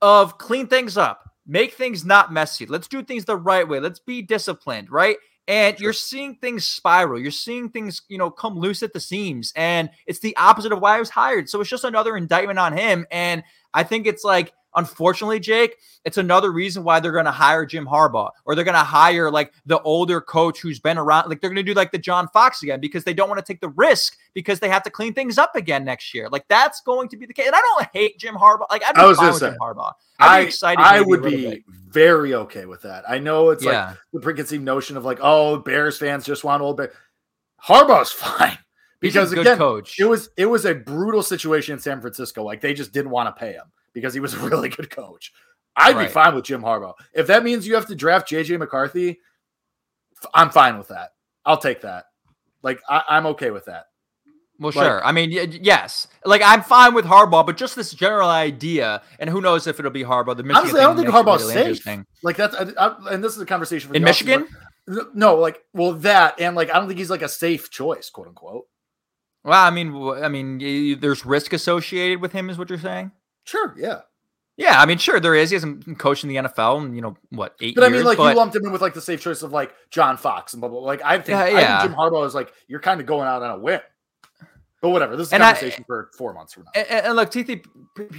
Speaker 6: of clean things up, make things not messy. Let's do things the right way. Let's be disciplined, right? And you're seeing things spiral. You're seeing things, you know, come loose at the seams, and it's the opposite of why I was hired. So it's just another indictment on him. And I think it's like, unfortunately, Jake, it's another reason why they're going to hire Jim Harbaugh or they're going to hire like the older coach who's been around. Like they're going to do like the John Fox again because they don't want to take the risk because they have to clean things up again next year. Like that's going to be the case. And I don't hate Jim Harbaugh. Like I'd be
Speaker 5: I was
Speaker 6: fine with
Speaker 5: say,
Speaker 6: Jim Harbaugh. I'd
Speaker 5: I
Speaker 6: be excited.
Speaker 5: I would be
Speaker 6: bit.
Speaker 5: very okay with that. I know it's
Speaker 6: Yeah.
Speaker 5: like the preconceived notion of like, oh, Bears fans just want old Bear. Harbaugh's fine because
Speaker 6: good
Speaker 5: again,
Speaker 6: coach.
Speaker 5: it was it was a brutal situation in San Francisco. Like they just didn't want to pay him because he was a really good coach. I'd
Speaker 6: Right.
Speaker 5: be fine with Jim Harbaugh if that means you have to draft JJ McCarthy. I'm fine with that. I'll take that. Like I, I'm okay with that.
Speaker 6: Well,
Speaker 5: Like-
Speaker 6: sure. I mean, y- yes. Like I'm fine with Harbaugh, but just this general idea, and who knows if it'll be Harbaugh. The Michigan
Speaker 5: Honestly, I don't think Harbaugh's
Speaker 6: really
Speaker 5: safe. Like that's I, I- and this is a conversation for
Speaker 6: In Michigan.
Speaker 5: but- No, like well that and like I don't think he's like a safe choice, quote unquote.
Speaker 6: Well, I mean, I mean, there's risk associated with him, is what you're saying.
Speaker 5: Sure, yeah.
Speaker 6: Yeah, I mean, sure, there is. He hasn't coached in the NFL in you know what eight
Speaker 5: But I
Speaker 6: years.
Speaker 5: mean, like
Speaker 6: but
Speaker 5: you lumped him in with like the safe choice of like John Fox and blah blah. blah. Like I think,
Speaker 6: Yeah,
Speaker 5: I think Jim Harbaugh is like you're kind of going out on a whim. But whatever. This is a
Speaker 6: And I-
Speaker 5: conversation for four months from now.
Speaker 6: And, and look, TTP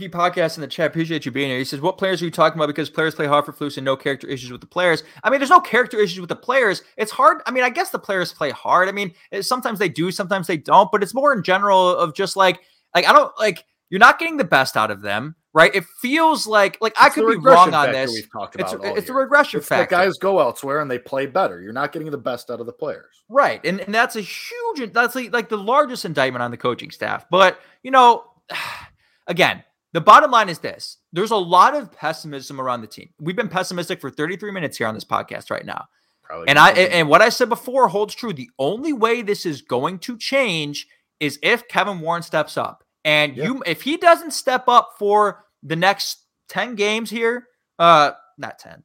Speaker 6: podcast in the chat. Appreciate you being here. He says, "What players are you talking about? Because players play hard for flus and no character issues with the players. I mean, there's no character issues with the players. It's hard. I mean, I guess the players play hard. I mean, sometimes they do, sometimes they don't. But it's more in general of just like, like I don't like you're not getting the best out of them, right? It feels like like I could be wrong on this.
Speaker 5: We've talked
Speaker 6: It's
Speaker 5: about all
Speaker 6: it's a regression
Speaker 5: It's
Speaker 6: factor.
Speaker 5: guys go elsewhere and they play better. You're not getting the best out of the players.
Speaker 6: Right. And, and that's a huge, that's like, like the largest indictment on the coaching staff. But, you know, again, the bottom line is this there's a lot of pessimism around the team. We've been pessimistic for 33 minutes here on this podcast right now.
Speaker 5: Probably.
Speaker 6: And I and what I said before holds true. The only way this is going to change is if Kevin Warren steps up. And
Speaker 5: Yeah.
Speaker 6: you if he doesn't step up for the next 10 games here, uh not 10.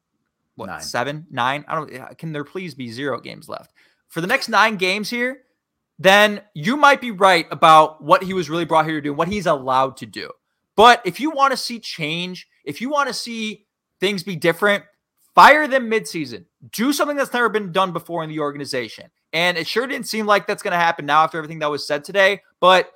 Speaker 6: What,
Speaker 5: Nine.
Speaker 6: 7, 9? I don't can there please be zero games left? For the next 9 games here, then you might be right about what he was really brought here to do, and what he's allowed to do. But if you want to see change, if you want to see things be different, fire them midseason. Do something that's never been done before in the organization. And it sure didn't seem like that's going to happen now after everything that was said today. But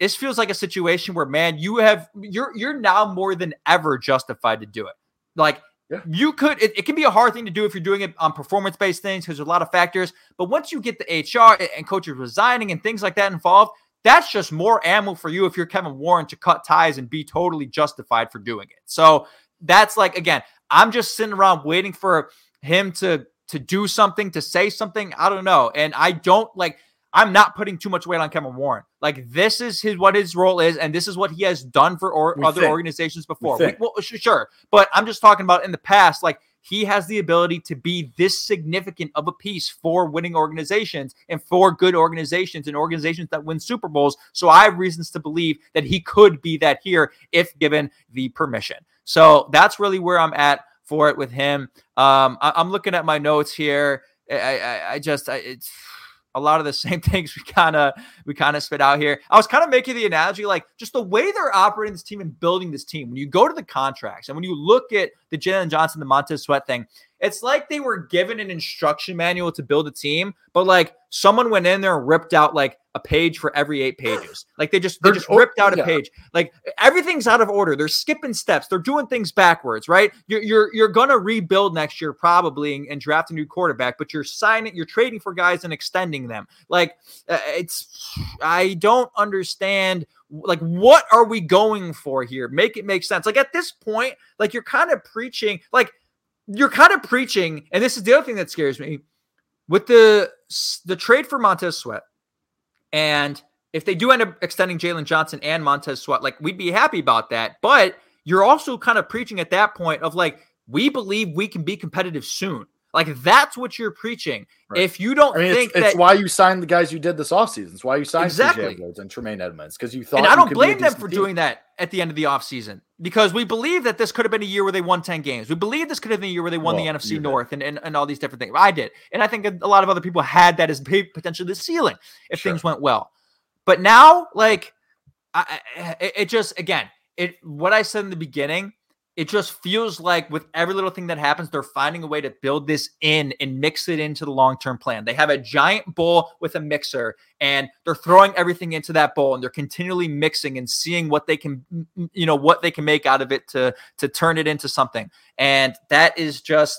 Speaker 6: this feels like a situation where, man, you have you're you're now more than ever justified to do it. Like
Speaker 5: Yeah.
Speaker 6: you could, it, it can be a hard thing to do if you're doing it on performance based things because there's a lot of factors. But once you get the HR and coaches resigning and things like that involved, that's just more ammo for you if you're Kevin Warren to cut ties and be totally justified for doing it. So that's like again, I'm just sitting around waiting for him to to do something, to say something. I don't know. And I don't like I'm not putting too much weight on Kevin Warren. Like this is his what his role is, and this is what he has done for or, other
Speaker 5: think.
Speaker 6: organizations before.
Speaker 5: We
Speaker 6: We- well, sure, but I'm just talking about in the past. Like he has the ability to be this significant of a piece for winning organizations and for good organizations and organizations that win Super Bowls. So I have reasons to believe that he could be that here if given the permission. So that's really where I'm at for it with him. Um, I, am looking at my notes here. I, I, I just, I, it's a lot of the same things we kind of we kind of spit out here. I was kind of making the analogy like just the way they're operating this team and building this team. When you go to the contracts and when you look at the Jaylon Johnson, the Montez Sweat thing, it's like they were given an instruction manual to build a team, but like someone went in there and ripped out like a page for every eight pages. Like they just they just ripped out a page. Like everything's out of order. They're skipping steps. They're doing things backwards, right? You're you're you're gonna rebuild next year probably and, and draft a new quarterback, but you're signing, you're trading for guys and extending them. Like uh, it's I don't understand like what are we going for here? Make it make sense. Like at this point, like you're kind of preaching, like you're kind of preaching, and this is the other thing that scares me with the the trade for Montez Sweat, and if they do end up extending Jaylon Johnson and Montez Sweat, like we'd be happy about that. But you're also kind of preaching at that point of like we believe we can be competitive soon. Like that's what you're preaching.
Speaker 5: Right.
Speaker 6: If you don't
Speaker 5: I mean,
Speaker 6: think
Speaker 5: it's, it's why you signed the guys you did this offseason. It's why you signed
Speaker 6: Exactly.
Speaker 5: And Tremaine Edmunds because you thought.
Speaker 6: and I don't
Speaker 5: could be a
Speaker 6: blame them for
Speaker 5: team.
Speaker 6: doing that at the end of the offseason because we believe that this could have been a year where they won 10 games. We believe this could have been a year where they won
Speaker 5: Well,
Speaker 6: the NFC. North and, and, and all these different things. I did. And I think a lot of other people had that as potentially the ceiling if
Speaker 5: Sure.
Speaker 6: things went well. But now, like, I, I- it, it just, again, it what I said in the beginning, it just feels like with every little thing that happens, they're finding a way to build this in and mix it into the long term plan. They have a giant bowl with a mixer and they're throwing everything into that bowl and they're continually mixing and seeing what they can, you know, what they can make out of it to to turn it into something. And that is just.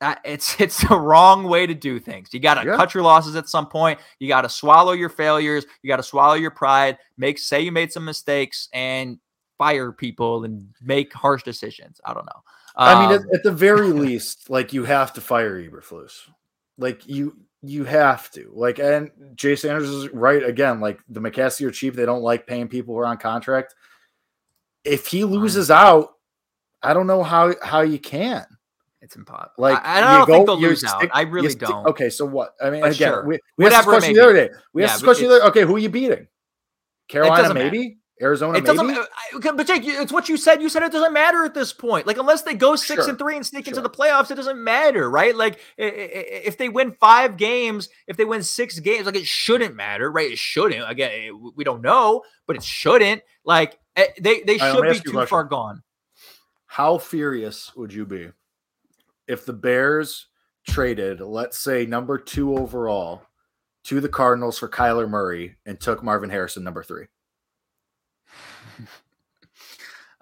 Speaker 6: Uh, it's it's the wrong way to do things. You got to
Speaker 5: Yeah.
Speaker 6: cut your losses at some point. You got to swallow your failures. You got to swallow your pride. Make say you made some mistakes and fire people and make harsh decisions. I don't know.
Speaker 5: I mean, at,
Speaker 6: Um,
Speaker 5: at the very least, like you have to fire Eberflus. Like you, you have to. Like, and Jay Sanders is right again. Like the McCaskey are cheap. They don't like paying people who are on contract. If he loses out, I don't know how how you can.
Speaker 6: it's impossible.
Speaker 5: Like,
Speaker 6: I, I don't
Speaker 5: you
Speaker 6: think they'll lose out. I really
Speaker 5: stick-
Speaker 6: don't.
Speaker 5: Okay, so what? I mean,
Speaker 6: But
Speaker 5: again,
Speaker 6: sure.
Speaker 5: we, we asked this question the other day. We
Speaker 6: Yeah,
Speaker 5: asked this question the other. Okay, who are you beating? Carolina,
Speaker 6: doesn't matter.
Speaker 5: Arizona,
Speaker 6: It doesn't,
Speaker 5: maybe.
Speaker 6: but Jake, it's what you said. You said it doesn't matter at this point. Like unless they go six
Speaker 5: Sure.
Speaker 6: and three and sneak into the playoffs, it doesn't matter, right? Like if they win five games, if they win six games, like it shouldn't matter, right? It shouldn't. Again, eh, we don't know, but it shouldn't. Like eh, they they
Speaker 5: right,
Speaker 6: should be
Speaker 5: ask you a
Speaker 6: too far gone.
Speaker 5: How furious would you be if the Bears traded, let's say, number two overall to the Cardinals for Kyler Murray and took Marvin Harrison number three?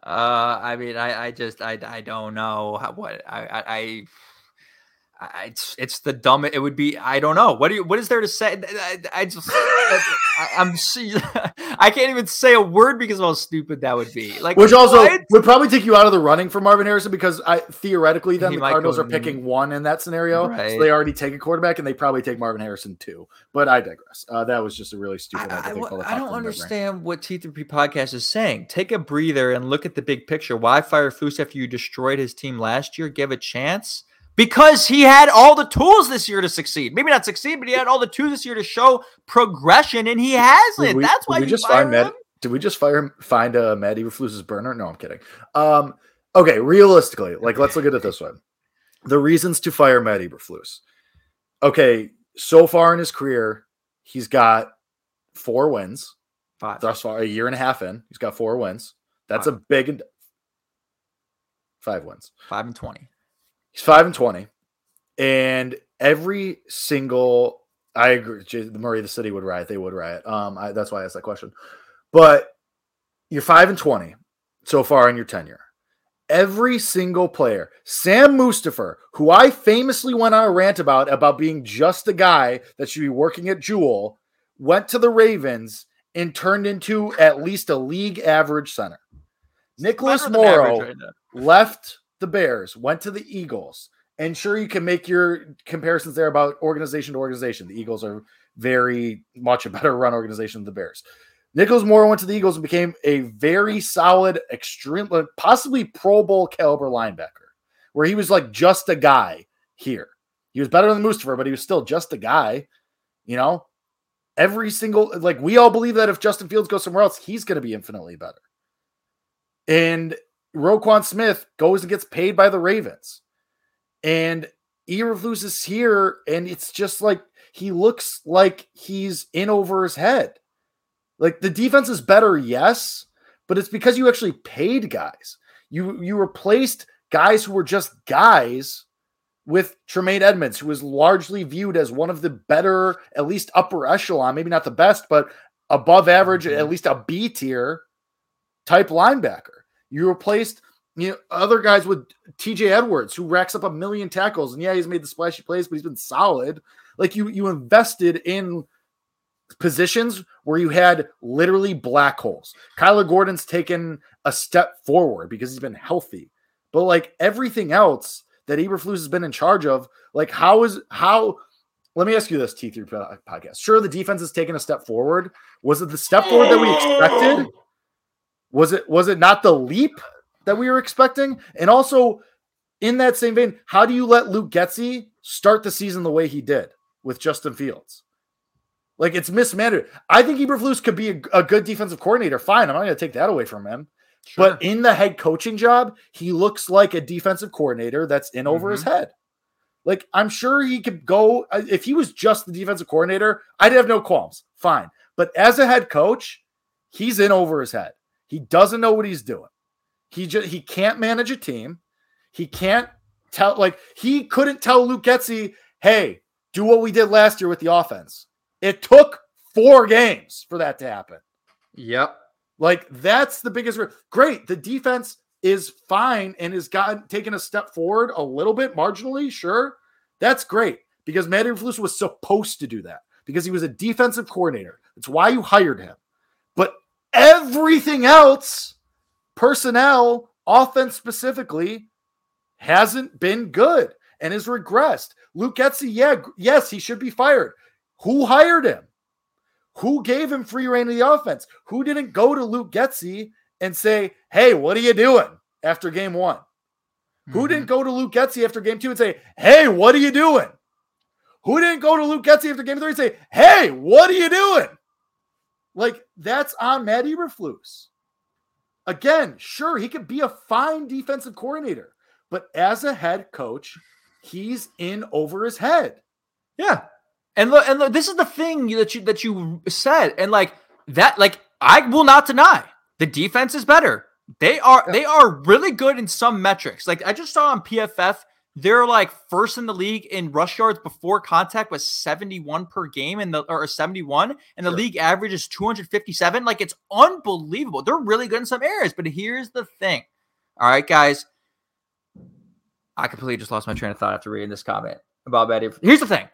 Speaker 6: Uh, I mean, I, I just, I, I don't know how, what I, I, I, I, it's, it's the dumb. It would be, I don't know. What do you, what is there to say? I, I just, I, I'm, I can't even say a word because of how stupid that would be. Like,
Speaker 5: Which also
Speaker 6: what?
Speaker 5: would probably take you out of the running for Marvin Harrison because I theoretically then
Speaker 6: He
Speaker 5: the Cardinals are picking one in that scenario. So they already take a quarterback and they probably take Marvin Harrison too. But I digress. Uh, that was just a really stupid
Speaker 6: I, I, I don't
Speaker 5: into my brain.
Speaker 6: understand what T3P podcast is saying. Take a breather and look at the big picture. Why fire Foose after you destroyed his team last year? Give a chance because he had all the tools this year to succeed. Maybe not succeed, but he had all the tools this year to show progression, and he hasn't.
Speaker 5: We-
Speaker 6: That's why
Speaker 5: we just
Speaker 6: fire
Speaker 5: find Matt. Did we just fire him? Find uh, Matt Eberflus's burner? No, I'm kidding. Um, okay, realistically, like let's look at it this way: the reasons to fire Matt Eberflus. Okay, so far in his career, he's got four wins.
Speaker 6: Five.
Speaker 5: Thus far, a year and a half in, he's got four wins. That's a big five wins.
Speaker 6: Five and twenty.
Speaker 5: He's five and twenty, and every single I agree. The Murray, the city would riot. They would riot. Um, I, that's why I asked that question. But you're five and twenty so far in your tenure. Every single player, Sam Mustipher, who I famously went on a rant about about being just a guy that should be working at Jewel, went to the Ravens and turned into at least a league average center. Nicholas
Speaker 6: Better than average
Speaker 5: Morrow
Speaker 6: right
Speaker 5: left the Bears, went to the Eagles, and sure you can make your comparisons there about organization to organization. The Eagles are very much a better run organization than the Bears. Nicholas Moore went to the Eagles and became a very solid, extreme, possibly Pro Bowl caliber linebacker, where he was like just a guy here. He was better than Mustipher, but he was still just a guy. You know, every single like we all believe that if Justin Fields goes somewhere else, he's going to be infinitely better. And Roquan Smith goes and gets paid by the Ravens, and Eberflus is here, and it's just like he looks like he's in over his head. Like the defense is better, yes, but it's because you actually paid guys. You you replaced guys who were just guys with Tremaine Edmunds, who is largely viewed as one of the better, at least upper echelon, maybe not the best, but above average, mm-hmm. at least a B tier type linebacker. You replaced you know other guys with TJ Edwards, who racks up a million tackles, and yeah, he's made the splashy plays, but he's been solid. Like you, you invested in positions where you had literally black holes. Kyler Gordon's taken a step forward because he's been healthy, but like everything else that Eberflus has been in charge of, like how is how? Let me ask you this, T3 podcast. Sure, the defense has taken a step forward. Was it the step forward that we expected? Was it was it not the leap that we were expecting? And also, in that same vein, how do you let Luke Getsy start the season the way he did with Justin Fields? Like it's mismanaged. I think Eberflus could be a, a, good defensive coordinator. Fine, I'm not going to take that away from him. Sure. But in the head coaching job, he looks like a defensive coordinator that's in over mm-hmm. his head. Like I'm sure he could go uh, if he was just the defensive coordinator, I'd have no qualms. Fine. But as a head coach, he's in over his head. He doesn't know what he's doing. He just he can't manage a team. He can't tell like he couldn't tell Luke Getsy, "Hey, do what we did last year with the offense." It took 4 games for that to happen.
Speaker 6: Yep.
Speaker 5: Like that's the biggest. Great. The defense is fine and has gotten taken a step forward a little bit marginally. Sure, that's great because Matt Eberflus was supposed to do that because he was a defensive coordinator. It's why you hired him. Everything else, personnel, offense specifically, hasn't been good and has regressed. Luke Getsy, yeah, yes, he should be fired. Who hired him? Who gave him free reign of the offense? Who didn't go to Luke Getsy and say, hey, what are you doing after game one? Mm-hmm. Who didn't go to Luke Getsy after game two and say, hey, what are you doing? Who didn't go to Luke Getsy after game three and say, hey, what are you doing? Like, that's on Matt Eberflus. Again, sure, he could be a fine defensive coordinator, but as a head coach, he's in over his head.
Speaker 6: Yeah. And look, and look, this is the thing that you that you said, and like that, like I will not deny the defense is better. They are yeah. they are really good in some metrics. Like I just saw on PFF, they're like first in the league in rush yards before contact was 71 per game in the or 71 and the sure. league average is 257 like it's unbelievable they're really good in some areas but here's the thing all right guys i completely just lost my train of thought after reading this comment about betty here's the thing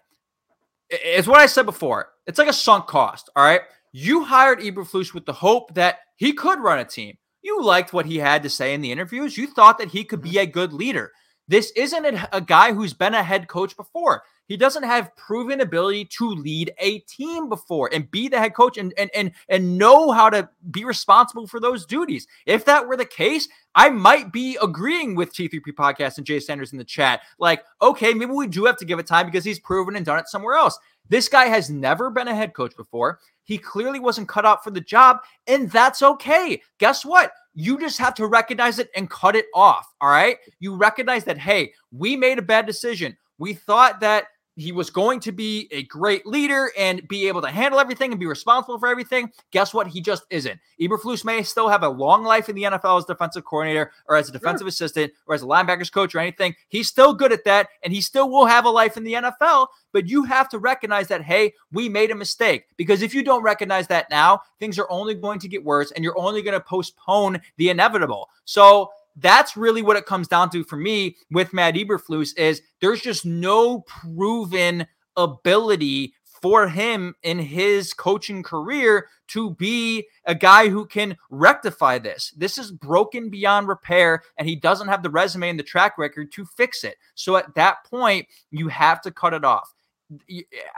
Speaker 6: it's what I said before. It's like a sunk cost. All right. You hired Eberflus with the hope that he could run a team. You liked what he had to say in the interviews. You thought that he could be mm-hmm. a good leader. This isn't a, guy who's been a head coach before. He doesn't have proven ability to lead a team before and be the head coach and and and and know how to be responsible for those duties. If that were the case, I might be agreeing with T3P podcast and Jay Sanders in the chat. Like, okay, maybe we do have to give it time because he's proven and done it somewhere else. This guy has never been a head coach before. He clearly wasn't cut out for the job, and that's okay. Guess what? You just have to recognize it and cut it off. All right. You recognize that, hey, we made a bad decision. We thought that he was going to be a great leader and be able to handle everything and be responsible for everything. Guess what? He just isn't. Eberflus may still have a long life in the NFL as defensive coordinator or as a defensive sure. assistant or as a linebackers coach or anything. He's still good at that and he still will have a life in the NFL. But you have to recognize that, hey, we made a mistake. Because if you don't recognize that now, things are only going to get worse and you're only going to postpone the inevitable. So, that's really what it comes down to for me with Matt Eberflus is there's just no proven ability for him in his coaching career to be a guy who can rectify this. This is broken beyond repair, and he doesn't have the resume and the track record to fix it. So at that point, you have to cut it off.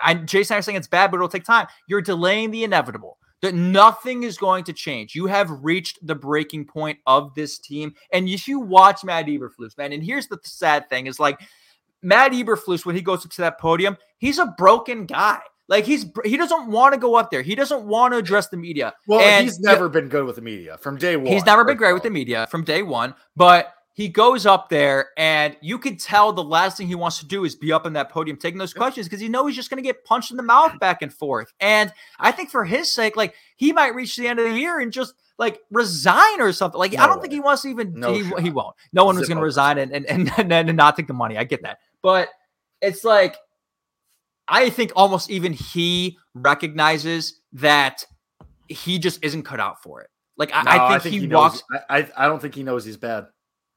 Speaker 6: I, Jason, I'm saying it's bad, but it'll take time. You're delaying the inevitable. That nothing is going to change. You have reached the breaking point of this team. And if you watch Matt Eberflus, man, and here's the sad thing is like Matt Eberflus, when he goes up to that podium, he's a broken guy. Like he's he doesn't want to go up there. He doesn't want to address the media.
Speaker 5: Well, and he's never been good with the media from day one.
Speaker 6: He's never been great with the media from day one. But he goes up there and you could tell the last thing he wants to do is be up in that podium taking those questions because he knows he's just going to get punched in the mouth back and forth. And I think for his sake, like he might reach the end of the year and just like resign or something. Like no I don't way. think he wants to even. No he, he, won't. No one was going to resign and and, and and and not take the money. I get that, but it's like I think almost even he recognizes that he just isn't cut out for it. Like I, no, I, think, I think, he, he walks.
Speaker 5: I I don't think he knows he's bad.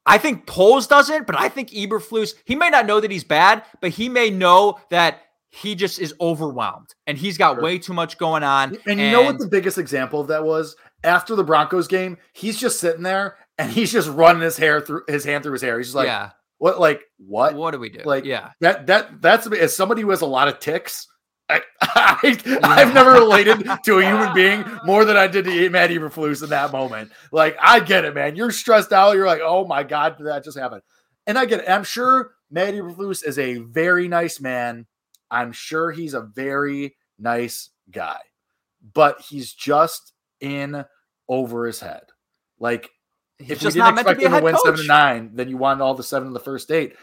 Speaker 6: I think Poles doesn't, but I think Eberflus, he may not know that he's bad, but he may know that he just is overwhelmed and he's got sure. way too much going on.
Speaker 5: And you and... know what the biggest example of that was? After the Broncos game, he's just sitting there and he's just running his hair through his hand through his hair. He's just like, yeah. what, like, what?
Speaker 6: What do we do?
Speaker 5: Like,
Speaker 6: yeah,
Speaker 5: that, that, that's as somebody who has a lot of ticks. I, I, have never related to a human being more than I did to Matt Eberflus in that moment. Like, I get it, man. You're stressed out. You're like, oh my God, did that just happen? And I get it. I'm sure Matt Eberflus is a very nice man. I'm sure he's a very nice guy, but he's just in over his head. Like, he's if we didn't expect him to win coach. seven to nine, then you won all the seven in the first eight.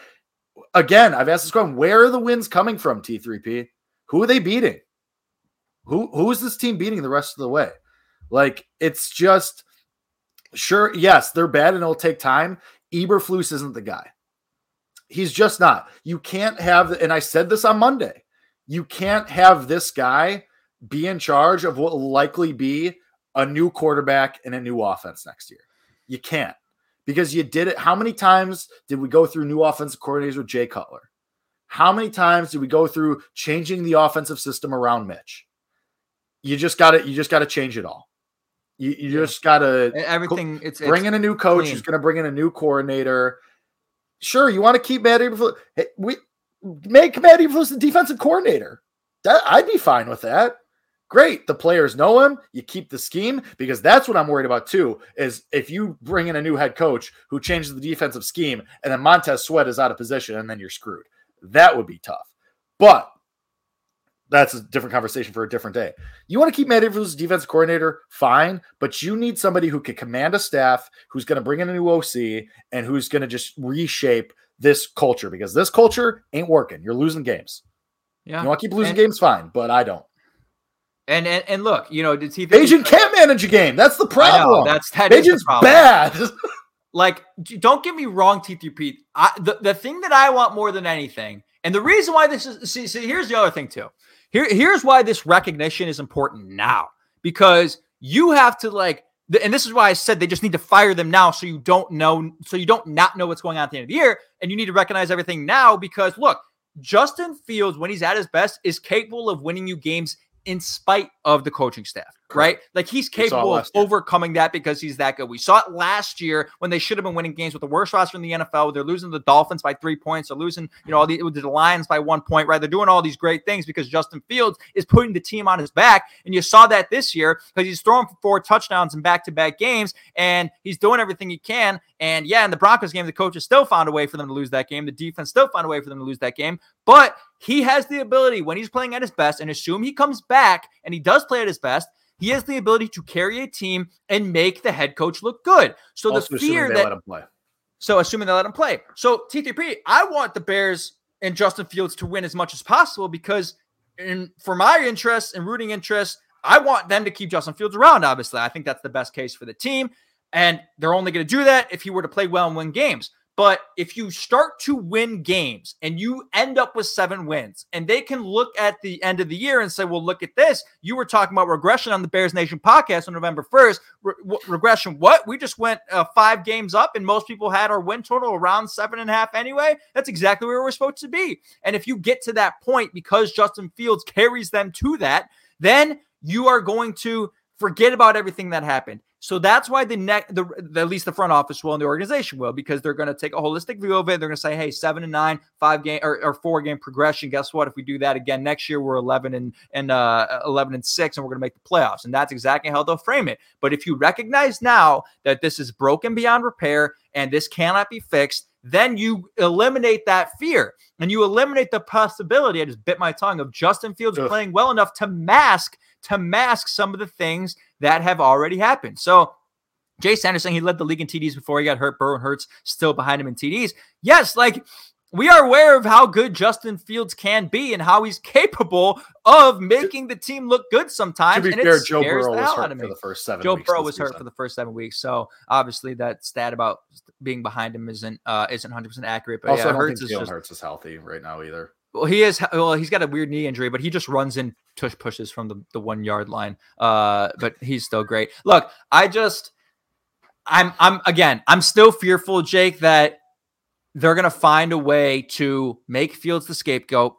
Speaker 5: Again, I've asked this question: Where are the wins coming from? T3P. Who are they beating? Who who is this team beating the rest of the way? Like it's just sure, yes, they're bad and it'll take time. Eberflus isn't the guy. He's just not. You can't have, and I said this on Monday. You can't have this guy be in charge of what will likely be a new quarterback and a new offense next year. You can't because you did it. How many times did we go through new offensive coordinators with Jay Cutler? How many times do we go through changing the offensive system around Mitch? You just got to you just got to change it all. You, you yeah. just got to
Speaker 6: everything. It's
Speaker 5: bring it's in a new coach clean. who's going to bring in a new coordinator. Sure, you want to keep Matt Eberflus. Hey, we make Matt Eberflus the defensive coordinator. That I'd be fine with that. Great, the players know him. You keep the scheme because that's what I'm worried about too. Is if you bring in a new head coach who changes the defensive scheme and then Montez Sweat is out of position and then you're screwed. That would be tough. But that's a different conversation for a different day. You want to keep Matt Eberflus defense coordinator, fine, but you need somebody who can command a staff, who's going to bring in a new OC, and who's going to just reshape this culture because this culture ain't working. You're losing games. Yeah, you want to keep losing and, games, fine, but I don't.
Speaker 6: And and, and look, you know, did he?
Speaker 5: Agent can't manage a game. That's the problem.
Speaker 6: Know, that's that
Speaker 5: Agent's bad.
Speaker 6: Like, don't get me wrong, T3P. I, the, the thing that I want more than anything, and the reason why this is, see, see, here's the other thing too. Here, here's why this recognition is important now because you have to like, and this is why I said they just need to fire them now, so you don't know, so you don't not know what's going on at the end of the year, and you need to recognize everything now because look, Justin Fields, when he's at his best, is capable of winning you games in spite of the coaching staff right? Like he's capable of overcoming that because he's that good. We saw it last year when they should have been winning games with the worst roster in the NFL. They're losing the Dolphins by three points. They're losing, you know, all the, the Lions by one point, right? They're doing all these great things because Justin Fields is putting the team on his back. And you saw that this year because he's throwing for four touchdowns in back to back games and he's doing everything he can. And yeah, in the Broncos game, the coaches still found a way for them to lose that game. The defense still found a way for them to lose that game. But he has the ability when he's playing at his best, and assume he comes back and he does play at his best, he has the ability to carry a team and make the head coach look good. So also the fear that let him play. So assuming they let him play. So T3P, I want the Bears and Justin Fields to win as much as possible because in for my interests and rooting interests, I want them to keep Justin Fields around. Obviously, I think that's the best case for the team. And they're only going to do that if he were to play well and win games. But if you start to win games and you end up with seven wins, and they can look at the end of the year and say, well, look at this. You were talking about regression on the Bears Nation podcast on November 1st. Re- regression, what? We just went uh, five games up, and most people had our win total around seven and a half anyway. That's exactly where we're supposed to be. And if you get to that point because Justin Fields carries them to that, then you are going to forget about everything that happened. So that's why the next, the, the, at least the front office will and the organization will, because they're going to take a holistic view of it. They're going to say, hey, seven and nine, five game or, or, four game progression. Guess what? If we do that again next year, we're eleven and and uh, eleven and six, and we're going to make the playoffs. And that's exactly how they'll frame it. But if you recognize now that this is broken beyond repair and this cannot be fixed, then you eliminate that fear and you eliminate the possibility. I just bit my tongue of Justin Fields Ugh. playing well enough to mask to mask some of the things that have already happened. So Jay Sanderson, he led the league in TDs before he got hurt. Burrow and Hurts still behind him in TDs. Yes, like we are aware of how good Justin Fields can be and how he's capable of making the team look good sometimes.
Speaker 5: To be
Speaker 6: and
Speaker 5: fair, Joe Burrow was hurt for the first seven.
Speaker 6: Joe Burrow was hurt for the first seven weeks, so obviously that stat about being behind him isn't uh, isn't 100 percent accurate. But
Speaker 5: also,
Speaker 6: yeah,
Speaker 5: I don't
Speaker 6: Hurts
Speaker 5: think
Speaker 6: is
Speaker 5: Jalen Hurts is healthy right now either.
Speaker 6: Well, he is. Well, he's got a weird knee injury, but he just runs in tush pushes from the, the one yard line. Uh, but he's still great. Look, I just, I'm, I'm again, I'm still fearful, Jake, that they're gonna find a way to make Fields the scapegoat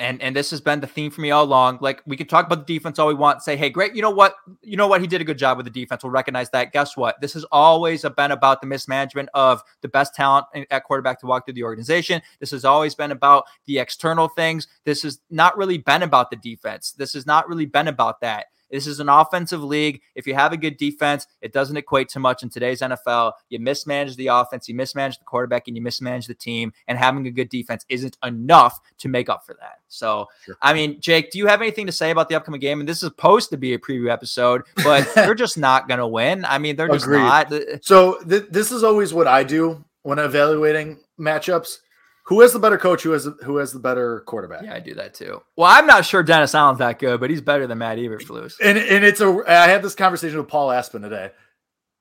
Speaker 6: and and this has been the theme for me all along. Like we can talk about the defense all we want, say, hey, great, you know what, you know what, he did a good job with the defense. We'll recognize that. Guess what? This has always been about the mismanagement of the best talent at quarterback to walk through the organization. This has always been about the external things. This has not really been about the defense. This has not really been about that. This is an offensive league. If you have a good defense, it doesn't equate to much in today's NFL. You mismanage the offense, you mismanage the quarterback, and you mismanage the team. And having a good defense isn't enough to make up for that. So, sure. I mean, Jake, do you have anything to say about the upcoming game? And this is supposed to be a preview episode, but they're just not going to win. I mean, they're just Agreed. not.
Speaker 5: So, th- this is always what I do when evaluating matchups who has the better coach? Who has who has the better quarterback?
Speaker 6: Yeah, I do that too. Well, I'm not sure Dennis Allen's that good, but he's better than Matt Eberflus.
Speaker 5: And and it's a. I had this conversation with Paul Aspen today.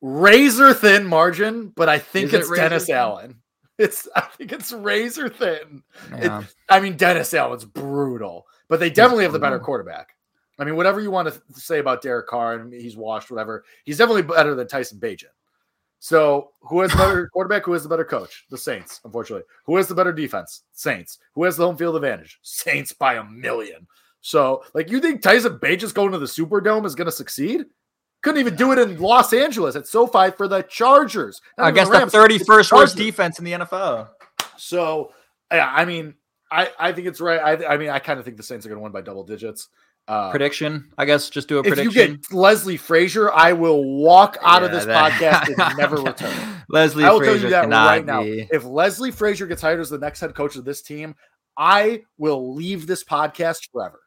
Speaker 5: Razor thin margin, but I think Is it's it Dennis thin? Allen. It's I think it's razor thin. Yeah. It, I mean, Dennis Allen's brutal, but they definitely have the better quarterback. I mean, whatever you want to say about Derek Carr and he's washed, whatever, he's definitely better than Tyson Bagent. So, who has the better quarterback? Who has the better coach? The Saints, unfortunately. Who has the better defense? Saints. Who has the home field advantage? Saints by a million. So, like, you think Tyson Bagent going to the Superdome is going to succeed? Couldn't even do it in Los Angeles at SoFi for the Chargers.
Speaker 6: I guess the, the 31st worst defense in the NFL.
Speaker 5: So, yeah, I mean, I, I think it's right. I, I mean, I kind of think the Saints are going to win by double digits.
Speaker 6: Uh, prediction, I guess. Just do a
Speaker 5: if
Speaker 6: prediction.
Speaker 5: If you get Leslie Frazier, I will walk out yeah, of this that, podcast and never return.
Speaker 6: Leslie, I will Frazier tell you that right be. now.
Speaker 5: If Leslie Frazier gets hired as the next head coach of this team, I will leave this podcast forever.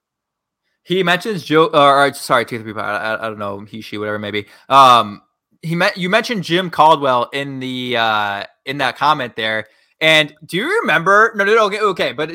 Speaker 6: He mentions Joe, or sorry, two three. I, I don't know he, she, whatever, maybe. Um, he met you mentioned Jim Caldwell in the uh in that comment there. And do you remember? No, no, no okay, okay, but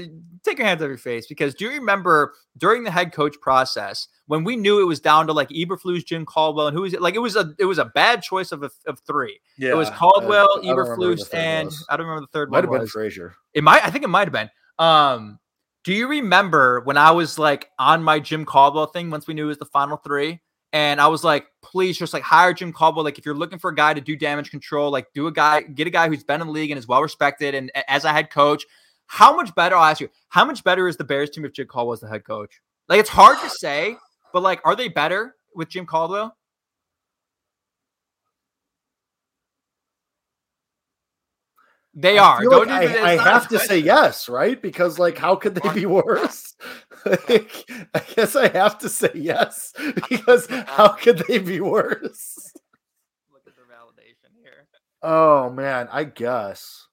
Speaker 6: take your hands off your face because do you remember during the head coach process when we knew it was down to like Eberflus, Jim Caldwell, and who was it? Like it was a it was a bad choice of of three. Yeah, it was Caldwell, I, Eberflus, and was. I don't remember the third
Speaker 5: might
Speaker 6: one.
Speaker 5: Might have been Frazier.
Speaker 6: It might. I think it might have been. Um, do you remember when I was like on my Jim Caldwell thing once we knew it was the final three? And I was like, please just like hire Jim Caldwell. Like, if you're looking for a guy to do damage control, like do a guy, get a guy who's been in the league and is well respected. And as a head coach, how much better? I'll ask you, how much better is the Bears team if Jim Caldwell was the head coach? Like, it's hard to say, but like, are they better with Jim Caldwell? They are.
Speaker 5: Like I, I have to say yes, right? Because like, how could they be worse? like, I guess I have to say yes because how could they be worse?
Speaker 6: Look at the validation here.
Speaker 5: Oh man, I guess.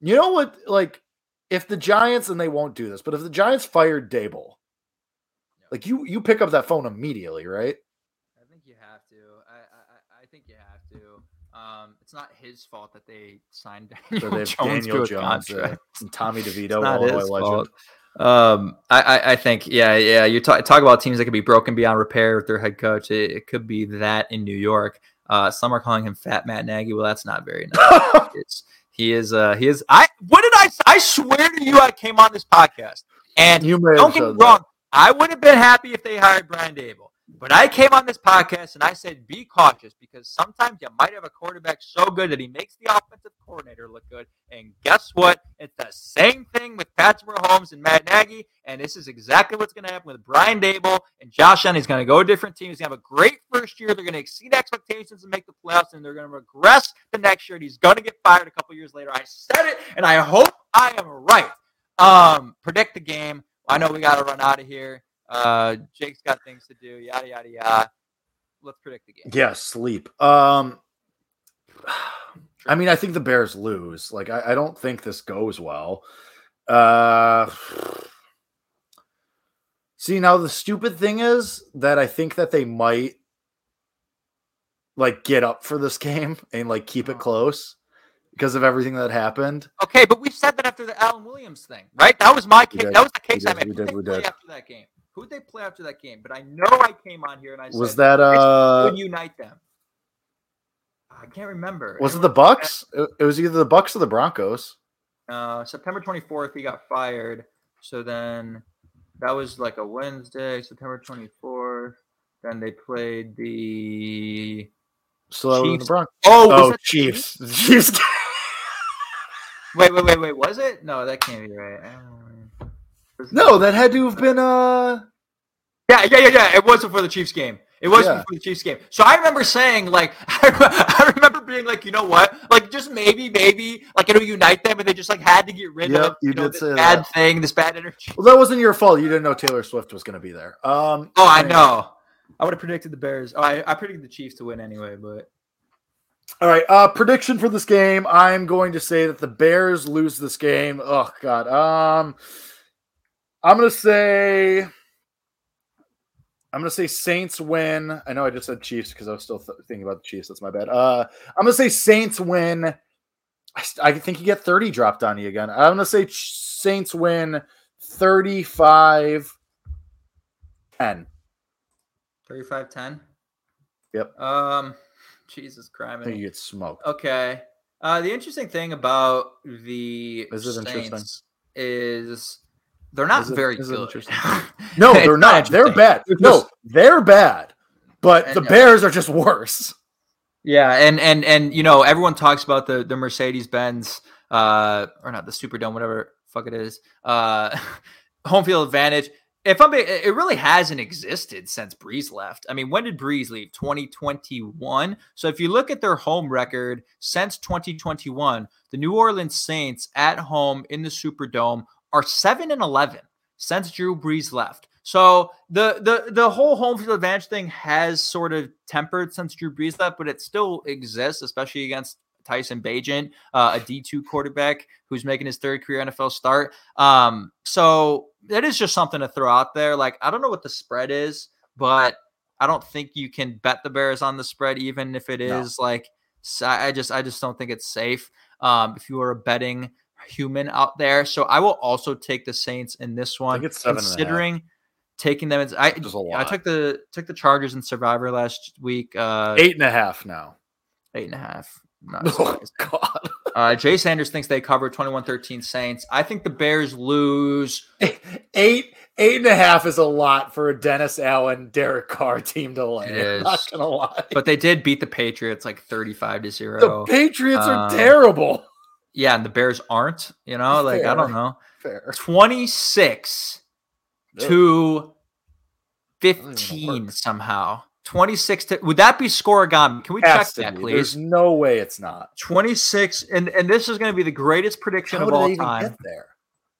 Speaker 5: You know what? Like, if the Giants and they won't do this, but if the Giants fired Daboll, like you you pick up that phone immediately, right?
Speaker 6: I think you have to. I I, I think you have to. Um, it's not his fault that they signed Daniel so Jones, Daniel Jones uh,
Speaker 5: and Tommy DeVito, Illinois legend.
Speaker 6: Um, I, I, I think yeah yeah you talk talk about teams that could be broken beyond repair with their head coach. It, it could be that in New York. Uh, some are calling him Fat Matt Nagy. Well, that's not very nice. He is. Uh, he is. I. What did I? I swear to you, I came on this podcast, and
Speaker 5: You
Speaker 6: don't get me
Speaker 5: said that.
Speaker 6: wrong. I would have been happy if they hired Brian Daboll. But I came on this podcast and I said, be cautious because sometimes you might have a quarterback so good that he makes the offensive coordinator look good. And guess what? It's the same thing with Patrick Mahomes and Matt Nagy. And this is exactly what's going to happen with Brian Daboll and Josh Allen. He's going to go to a different team. He's going to have a great first year. They're going to exceed expectations and make the playoffs. And they're going to regress the next year. And he's going to get fired a couple years later. I said it, and I hope I am right. Um, predict the game. I know we got to run out of here. Uh, Jake's got things to do. Yada yada yada. Let's predict the game.
Speaker 5: Yeah, sleep. Um, I mean, I think the Bears lose. Like, I, I don't think this goes well. Uh, see, now the stupid thing is that I think that they might like get up for this game and like keep it close because of everything that happened.
Speaker 6: Okay, but we said that after the Allen Williams thing, right? That was my case. That was the case I
Speaker 5: did.
Speaker 6: made.
Speaker 5: We did. We did.
Speaker 6: after that game? Who'd they play after that game? But I know I came on here and I
Speaker 5: Was
Speaker 6: said
Speaker 5: that uh?
Speaker 6: unite them. I can't remember.
Speaker 5: Was it the Bucs? It, it was either the Bucs or the Broncos.
Speaker 6: Uh, September 24th, he got fired. So then that was like a Wednesday, September 24th. Then they played the.
Speaker 5: So that was the
Speaker 6: Chiefs.
Speaker 5: Broncos.
Speaker 6: Oh, was
Speaker 5: Oh, Chiefs. Chiefs.
Speaker 6: Wait, wait, wait, wait. Was it? No, that can't be right. Was it-
Speaker 5: no, that had to have been uh.
Speaker 6: Yeah, yeah, yeah, yeah. It was before the Chiefs game. It was
Speaker 5: Yeah.
Speaker 6: before the Chiefs game. So I remember saying, like, I remember being like, you know what? Like, just maybe, maybe, like, it'll unite them, and they just like had to get rid
Speaker 5: Yep,
Speaker 6: of
Speaker 5: you
Speaker 6: you know,
Speaker 5: did
Speaker 6: this
Speaker 5: say
Speaker 6: bad
Speaker 5: that.
Speaker 6: thing, this bad energy.
Speaker 5: Well, that wasn't your fault. You didn't know Taylor Swift was going to be there. Um.
Speaker 6: Oh, I
Speaker 5: mean-
Speaker 6: know. I would have predicted the Bears. Oh, I, I predicted the Chiefs to win anyway, but
Speaker 5: All right. Uh, prediction for this game. I'm going to say that the Bears lose this game. Oh God. Um, I'm going to say. I'm to say Saints win. I know I just said Chiefs because I was still th- thinking about the Chiefs. That's my bad. Uh, I'm going to say Saints win. I, st- I think you get 30 dropped on you again. I'm going to say Ch- Saints win 35 10.
Speaker 6: 35-10.
Speaker 5: Yep.
Speaker 6: Um, Jesus
Speaker 5: I
Speaker 6: Christ.
Speaker 5: think you get smoked.
Speaker 6: Okay. Uh, the interesting thing about the
Speaker 5: Is it interesting?
Speaker 6: Saints is they're not
Speaker 5: it-
Speaker 6: very
Speaker 5: is
Speaker 6: good.
Speaker 5: No, they're not. They're bad. No, they're bad. But
Speaker 6: I
Speaker 5: the
Speaker 6: know.
Speaker 5: Bears are just worse.
Speaker 6: Yeah, and and and you know everyone talks about the the Mercedes Benz uh or not the Superdome whatever fuck it is uh home field advantage. If I'm being- it really hasn't existed since Brees left. I mean, when did Brees leave? 2021. So if you look at their home record since 2021, the New Orleans Saints at home in the Superdome are 7 and 11 since Drew Brees left. So the the the whole home field advantage thing has sort of tempered since Drew Brees left, but it still exists, especially against Tyson Bagent, uh, a D two quarterback who's making his third career NFL start. Um, so that is just something to throw out there. Like I don't know what the spread is, but I don't think you can bet the Bears on the spread, even if it is No. like I just I just don't think it's safe. Um, if you are a betting human out there, so I will also take the Saints in this one,
Speaker 5: it's seven and a half.
Speaker 6: considering taking them. As, I
Speaker 5: a
Speaker 6: I
Speaker 5: lot.
Speaker 6: took the took the Chargers in Survivor last week. Uh,
Speaker 5: Eight and a half now.
Speaker 6: eight and a half. Not
Speaker 5: Oh. God.
Speaker 6: Uh, Jay Sanders thinks they cover 21-13 Saints. I think the Bears lose.
Speaker 5: Eight, eight and a half is a lot for a Dennis Allen, Derek Carr team to lay.
Speaker 6: It
Speaker 5: not gonna lie.
Speaker 6: But they did beat the Patriots like 35 to 0.
Speaker 5: the
Speaker 6: 0.
Speaker 5: Patriots are
Speaker 6: um,
Speaker 5: terrible.
Speaker 6: Yeah, and the Bears aren't, you know, like I don't know.
Speaker 5: Fair.
Speaker 6: 26 to 15 somehow. 26 to Would that be scorigami? Can we check
Speaker 5: Has to
Speaker 6: that,
Speaker 5: be.
Speaker 6: please?
Speaker 5: There's no way it's not.
Speaker 6: 26 and and this is going to be the greatest prediction
Speaker 5: How
Speaker 6: of all time.
Speaker 5: there?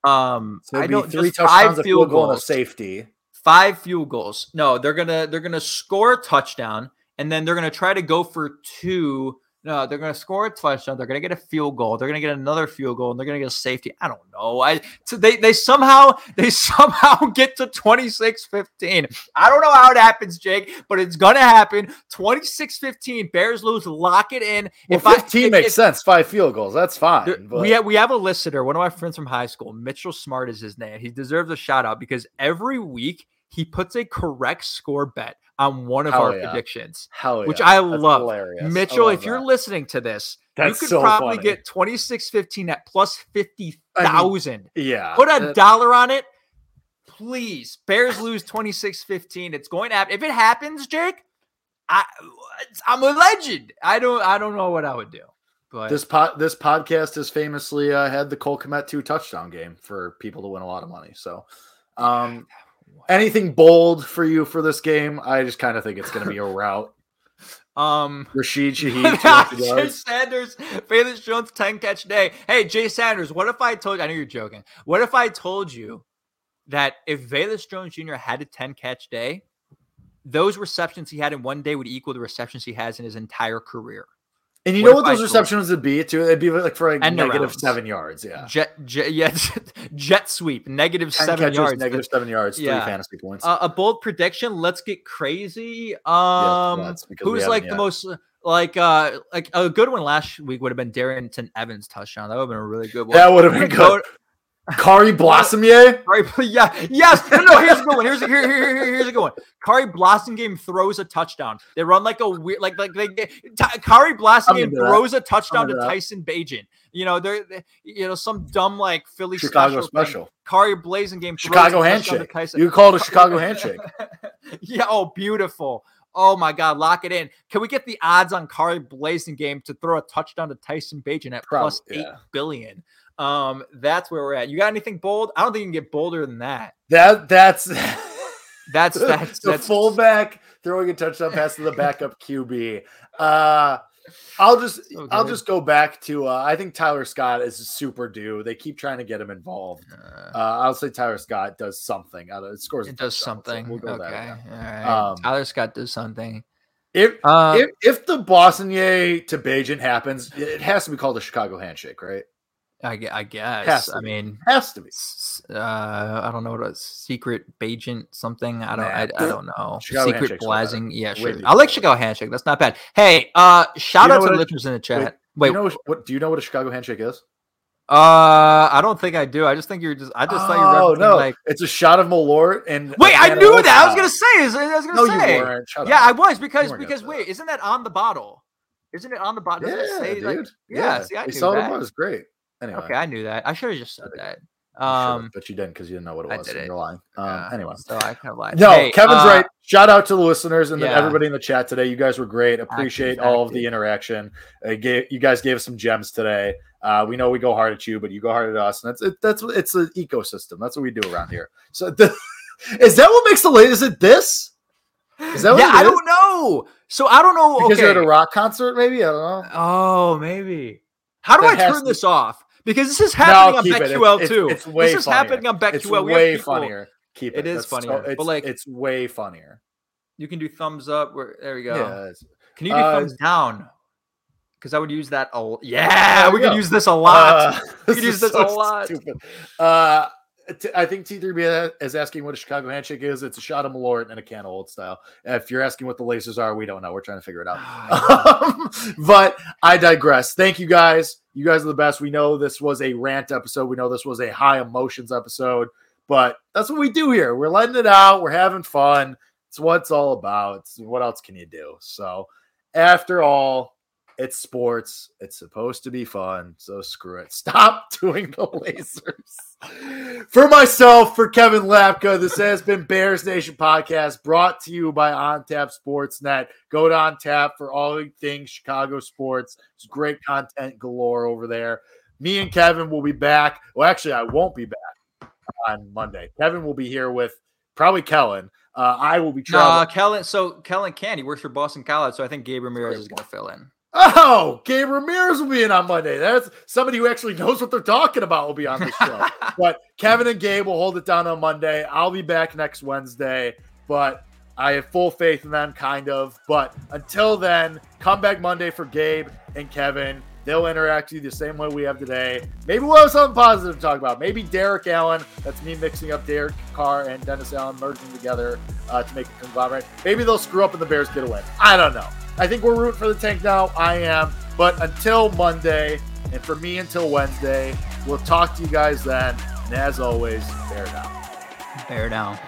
Speaker 6: Um
Speaker 5: So
Speaker 6: I don't
Speaker 5: three
Speaker 6: just
Speaker 5: touchdowns,
Speaker 6: five field
Speaker 5: goal, and a safety.
Speaker 6: five field goals. No, they're gonna they're gonna score a touchdown, and then they're gonna try to go for two. No, they're gonna score a touchdown. They're gonna get a field goal. They're gonna get another field goal, and they're gonna get a safety. I don't know. I so they they somehow they somehow get to 26-15. I don't know how it happens, Jake, but it's gonna happen. 26-15. Bears lose. Lock it in.
Speaker 5: Well,
Speaker 6: If I-
Speaker 5: 15
Speaker 6: if-
Speaker 5: makes
Speaker 6: if-
Speaker 5: sense. Five field goals. That's fine.
Speaker 6: there- we have we have a listener, one of my friends from high school, Mitchell Smart is his name. He deserves a shout out because every week he puts a correct score bet on one of
Speaker 5: Hell
Speaker 6: our
Speaker 5: yeah.
Speaker 6: predictions,
Speaker 5: Hell yeah.
Speaker 6: which I
Speaker 5: That's
Speaker 6: love.
Speaker 5: hilarious. I
Speaker 6: Mitchell,
Speaker 5: love
Speaker 6: if you're
Speaker 5: that.
Speaker 6: listening to this,
Speaker 5: That's
Speaker 6: you could
Speaker 5: so
Speaker 6: probably
Speaker 5: funny.
Speaker 6: get 2615 at plus 50,000.
Speaker 5: yeah,
Speaker 6: Put a
Speaker 5: that-
Speaker 6: dollar on it. Please. Bears lose 2615. It's going to happen. If it happens, Jake, I I'm a legend. I don't I don't know what I would do. But
Speaker 5: this pod this podcast has famously uh, had the Cole Kmet two touchdown game for people to win a lot of money. So, um, anything bold for you for this game? I just kind of think it's going to be a route.
Speaker 6: um
Speaker 5: Rashid Shaheed, 200
Speaker 6: Jay. Sanders, Felix Jones, 10 catch day. Hey, Jay Sanders, what if I told you I know you're joking. What if I told you that if Velus Jones Jr. had a 10 catch day, those receptions he had in one day would equal the receptions he has in his entire career.
Speaker 5: And you
Speaker 6: What
Speaker 5: know what those receptions would be too? It'd be like for like negative
Speaker 6: arounds.
Speaker 5: seven yards. Yeah,
Speaker 6: Jet, jet, yeah, jet sweep, negative
Speaker 5: 10
Speaker 6: seven
Speaker 5: catches,
Speaker 6: yards.
Speaker 5: negative seven yards,
Speaker 6: Yeah.
Speaker 5: three fantasy points.
Speaker 6: Uh, a bold prediction. Let's get crazy. Um,
Speaker 5: we
Speaker 6: who's like the most like uh like a good one last week would have been Darrynton Evans touchdown. That would have been a really good one.
Speaker 5: that would have been good. Khari Blossomier.
Speaker 6: Khari, yeah, yes. No, no, here's a good one. Here's a, here, here, here- here's a good one. Khari Blasingame throws a touchdown. They run like a weird, like like they get Ty- Khari
Speaker 5: Blasingame that.
Speaker 6: throws a touchdown to
Speaker 5: that.
Speaker 6: Tyson Bagent. You know, they're, they you know some dumb like Philly
Speaker 5: Chicago
Speaker 6: special.
Speaker 5: special.
Speaker 6: Khari Blasingame. throws a
Speaker 5: Chicago handshake. You call it a Chicago handshake.
Speaker 6: yeah. Oh, beautiful. Oh my God, lock it in. Can we get the odds on Khari Blasingame to throw a touchdown to Tyson Bagent at plus
Speaker 5: Probably,
Speaker 6: eight
Speaker 5: yeah.
Speaker 6: billion? Um, that's where we're at. You got anything bold? I don't think you can get bolder than that.
Speaker 5: That that's
Speaker 6: That's that's
Speaker 5: the
Speaker 6: that's
Speaker 5: fullback throwing a touchdown pass to the backup QB. Uh, I'll just I'll just go back to uh, I think Tyler Scott is super due. They keep trying to get him involved.
Speaker 6: Uh,
Speaker 5: Uh, I'll say Tyler Scott does something. Uh, it scores.
Speaker 6: it does
Speaker 5: touchdown, so
Speaker 6: something.
Speaker 5: we'll go
Speaker 6: okay.
Speaker 5: that, yeah.
Speaker 6: right.
Speaker 5: Um,
Speaker 6: Tyler Scott does something.
Speaker 5: If,
Speaker 6: Uh,
Speaker 5: if if the Bostonye to Bagent happens, it has to be called a Chicago handshake, right?
Speaker 6: I, I guess. I mean,
Speaker 5: Has to be.
Speaker 6: uh, I don't know what a secret agent something. I don't.
Speaker 5: Nah,
Speaker 6: I, I don't know.
Speaker 5: Chicago
Speaker 6: secret blazing. Yeah, sure. I like Chicago handshake. That's not bad. Hey, uh, shout out to the listeners in the chat.
Speaker 5: Wait,
Speaker 6: Wait,
Speaker 5: you know what? Do you know what a Chicago handshake is?
Speaker 6: uh, I don't think I do. I just think you're just. I just thought you were
Speaker 5: oh no,
Speaker 6: like.
Speaker 5: it's a shot of Malort and
Speaker 6: Wait, I knew that. I was gonna say. is- I was gonna
Speaker 5: No,
Speaker 6: say.
Speaker 5: you weren't. Shut
Speaker 6: Yeah, I was because because wait, isn't that on the bottle? Isn't it on the bottle?
Speaker 5: Yeah,
Speaker 6: say,
Speaker 5: dude.
Speaker 6: like-
Speaker 5: yeah,
Speaker 6: see, I
Speaker 5: saw
Speaker 6: that.
Speaker 5: it was great. Anyway,
Speaker 6: Okay, I knew that. I should have just said that. Um,
Speaker 5: but you didn't because you didn't know what it was.
Speaker 6: did
Speaker 5: and
Speaker 6: it.
Speaker 5: You're lying. Um,
Speaker 6: uh,
Speaker 5: anyway,
Speaker 6: so I kind of lied.
Speaker 5: no,
Speaker 6: Hey,
Speaker 5: Kevin's
Speaker 6: uh,
Speaker 5: right. Shout out to the listeners and
Speaker 6: yeah.
Speaker 5: everybody in the chat today. You guys were great. Appreciate
Speaker 6: Active,
Speaker 5: all of the interaction. Uh, gave, you guys gave us some gems today. Uh, we know we go hard at you, but you go hard at us, and that's it, that's it's an ecosystem. That's what we do around here. So, the, is that what makes the late? Is it this? Is that what
Speaker 6: yeah, I
Speaker 5: is?
Speaker 6: don't know. So I don't know.
Speaker 5: Because
Speaker 6: okay.
Speaker 5: you're at a rock concert, maybe. I don't know.
Speaker 6: Oh, maybe. How do
Speaker 5: That
Speaker 6: I turn
Speaker 5: to-
Speaker 6: this off? Because this is happening
Speaker 5: No,
Speaker 6: on
Speaker 5: it. It's-
Speaker 6: BetQL
Speaker 5: it's-
Speaker 6: too.
Speaker 5: It's, way
Speaker 6: this is
Speaker 5: funnier.
Speaker 6: happening on BetQL.
Speaker 5: It's
Speaker 6: we
Speaker 5: way
Speaker 6: people-
Speaker 5: funnier. Keep it.
Speaker 6: It is
Speaker 5: That's so-
Speaker 6: funnier, but, like-
Speaker 5: it's way funnier.
Speaker 6: You can do thumbs up. Where there we go.
Speaker 5: Yeah.
Speaker 6: Can you do
Speaker 5: Uh,
Speaker 6: thumbs down? Because I would use that a yeah. We could
Speaker 5: go.
Speaker 6: use this a lot.
Speaker 5: Uh,
Speaker 6: We could use
Speaker 5: is
Speaker 6: this a lot.
Speaker 5: Stupid. Uh, I think T3B is asking what a Chicago handshake is. It's a shot of Malort and a can of old style. If you're asking what the lasers are, we don't know. We're trying to figure it out. Um, but I digress. Thank you guys. You guys are the best. We know this was a rant episode. We know this was a high emotions episode, but that's what we do here. We're letting it out. We're having fun. It's what it's all about. It's- what else can you do? So, after all, it's sports. It's supposed to be fun. So screw it. Stop doing the lasers. For myself, for Kevin Lapka, this has been Bears Nation Podcast brought to you by OnTap Sportsnet. Go to OnTap for all things Chicago sports. It's great content galore over there. Me and Kevin will be back. Well, actually, I won't be back on Monday. Kevin will be here with probably Kellen. Uh, I will be traveling.
Speaker 6: Kellen. So Kellen can. He works for Boston College, so I think Gabe Ramirez is going to fill in.
Speaker 5: Oh, Gabe Ramirez will be in on Monday. That's somebody who actually knows what they're talking about will be on the show. but Kevin and Gabe will hold it down on Monday. I'll be back next Wednesday, but I have full faith in them, kind of. But until then, come back Monday for Gabe and Kevin. They'll interact with you the same way we have today. Maybe we'll have something positive to talk about. Maybe Derek Allen. That's me mixing up Derek Carr and Dennis Allen merging together uh, to make a conglomerate. Maybe they'll screw up and the Bears get a win. I don't know. I think we're rooting for the tank now. I am. But until Monday, and for me until Wednesday, we'll talk to you guys then. And as always, bear down.
Speaker 6: Bear down.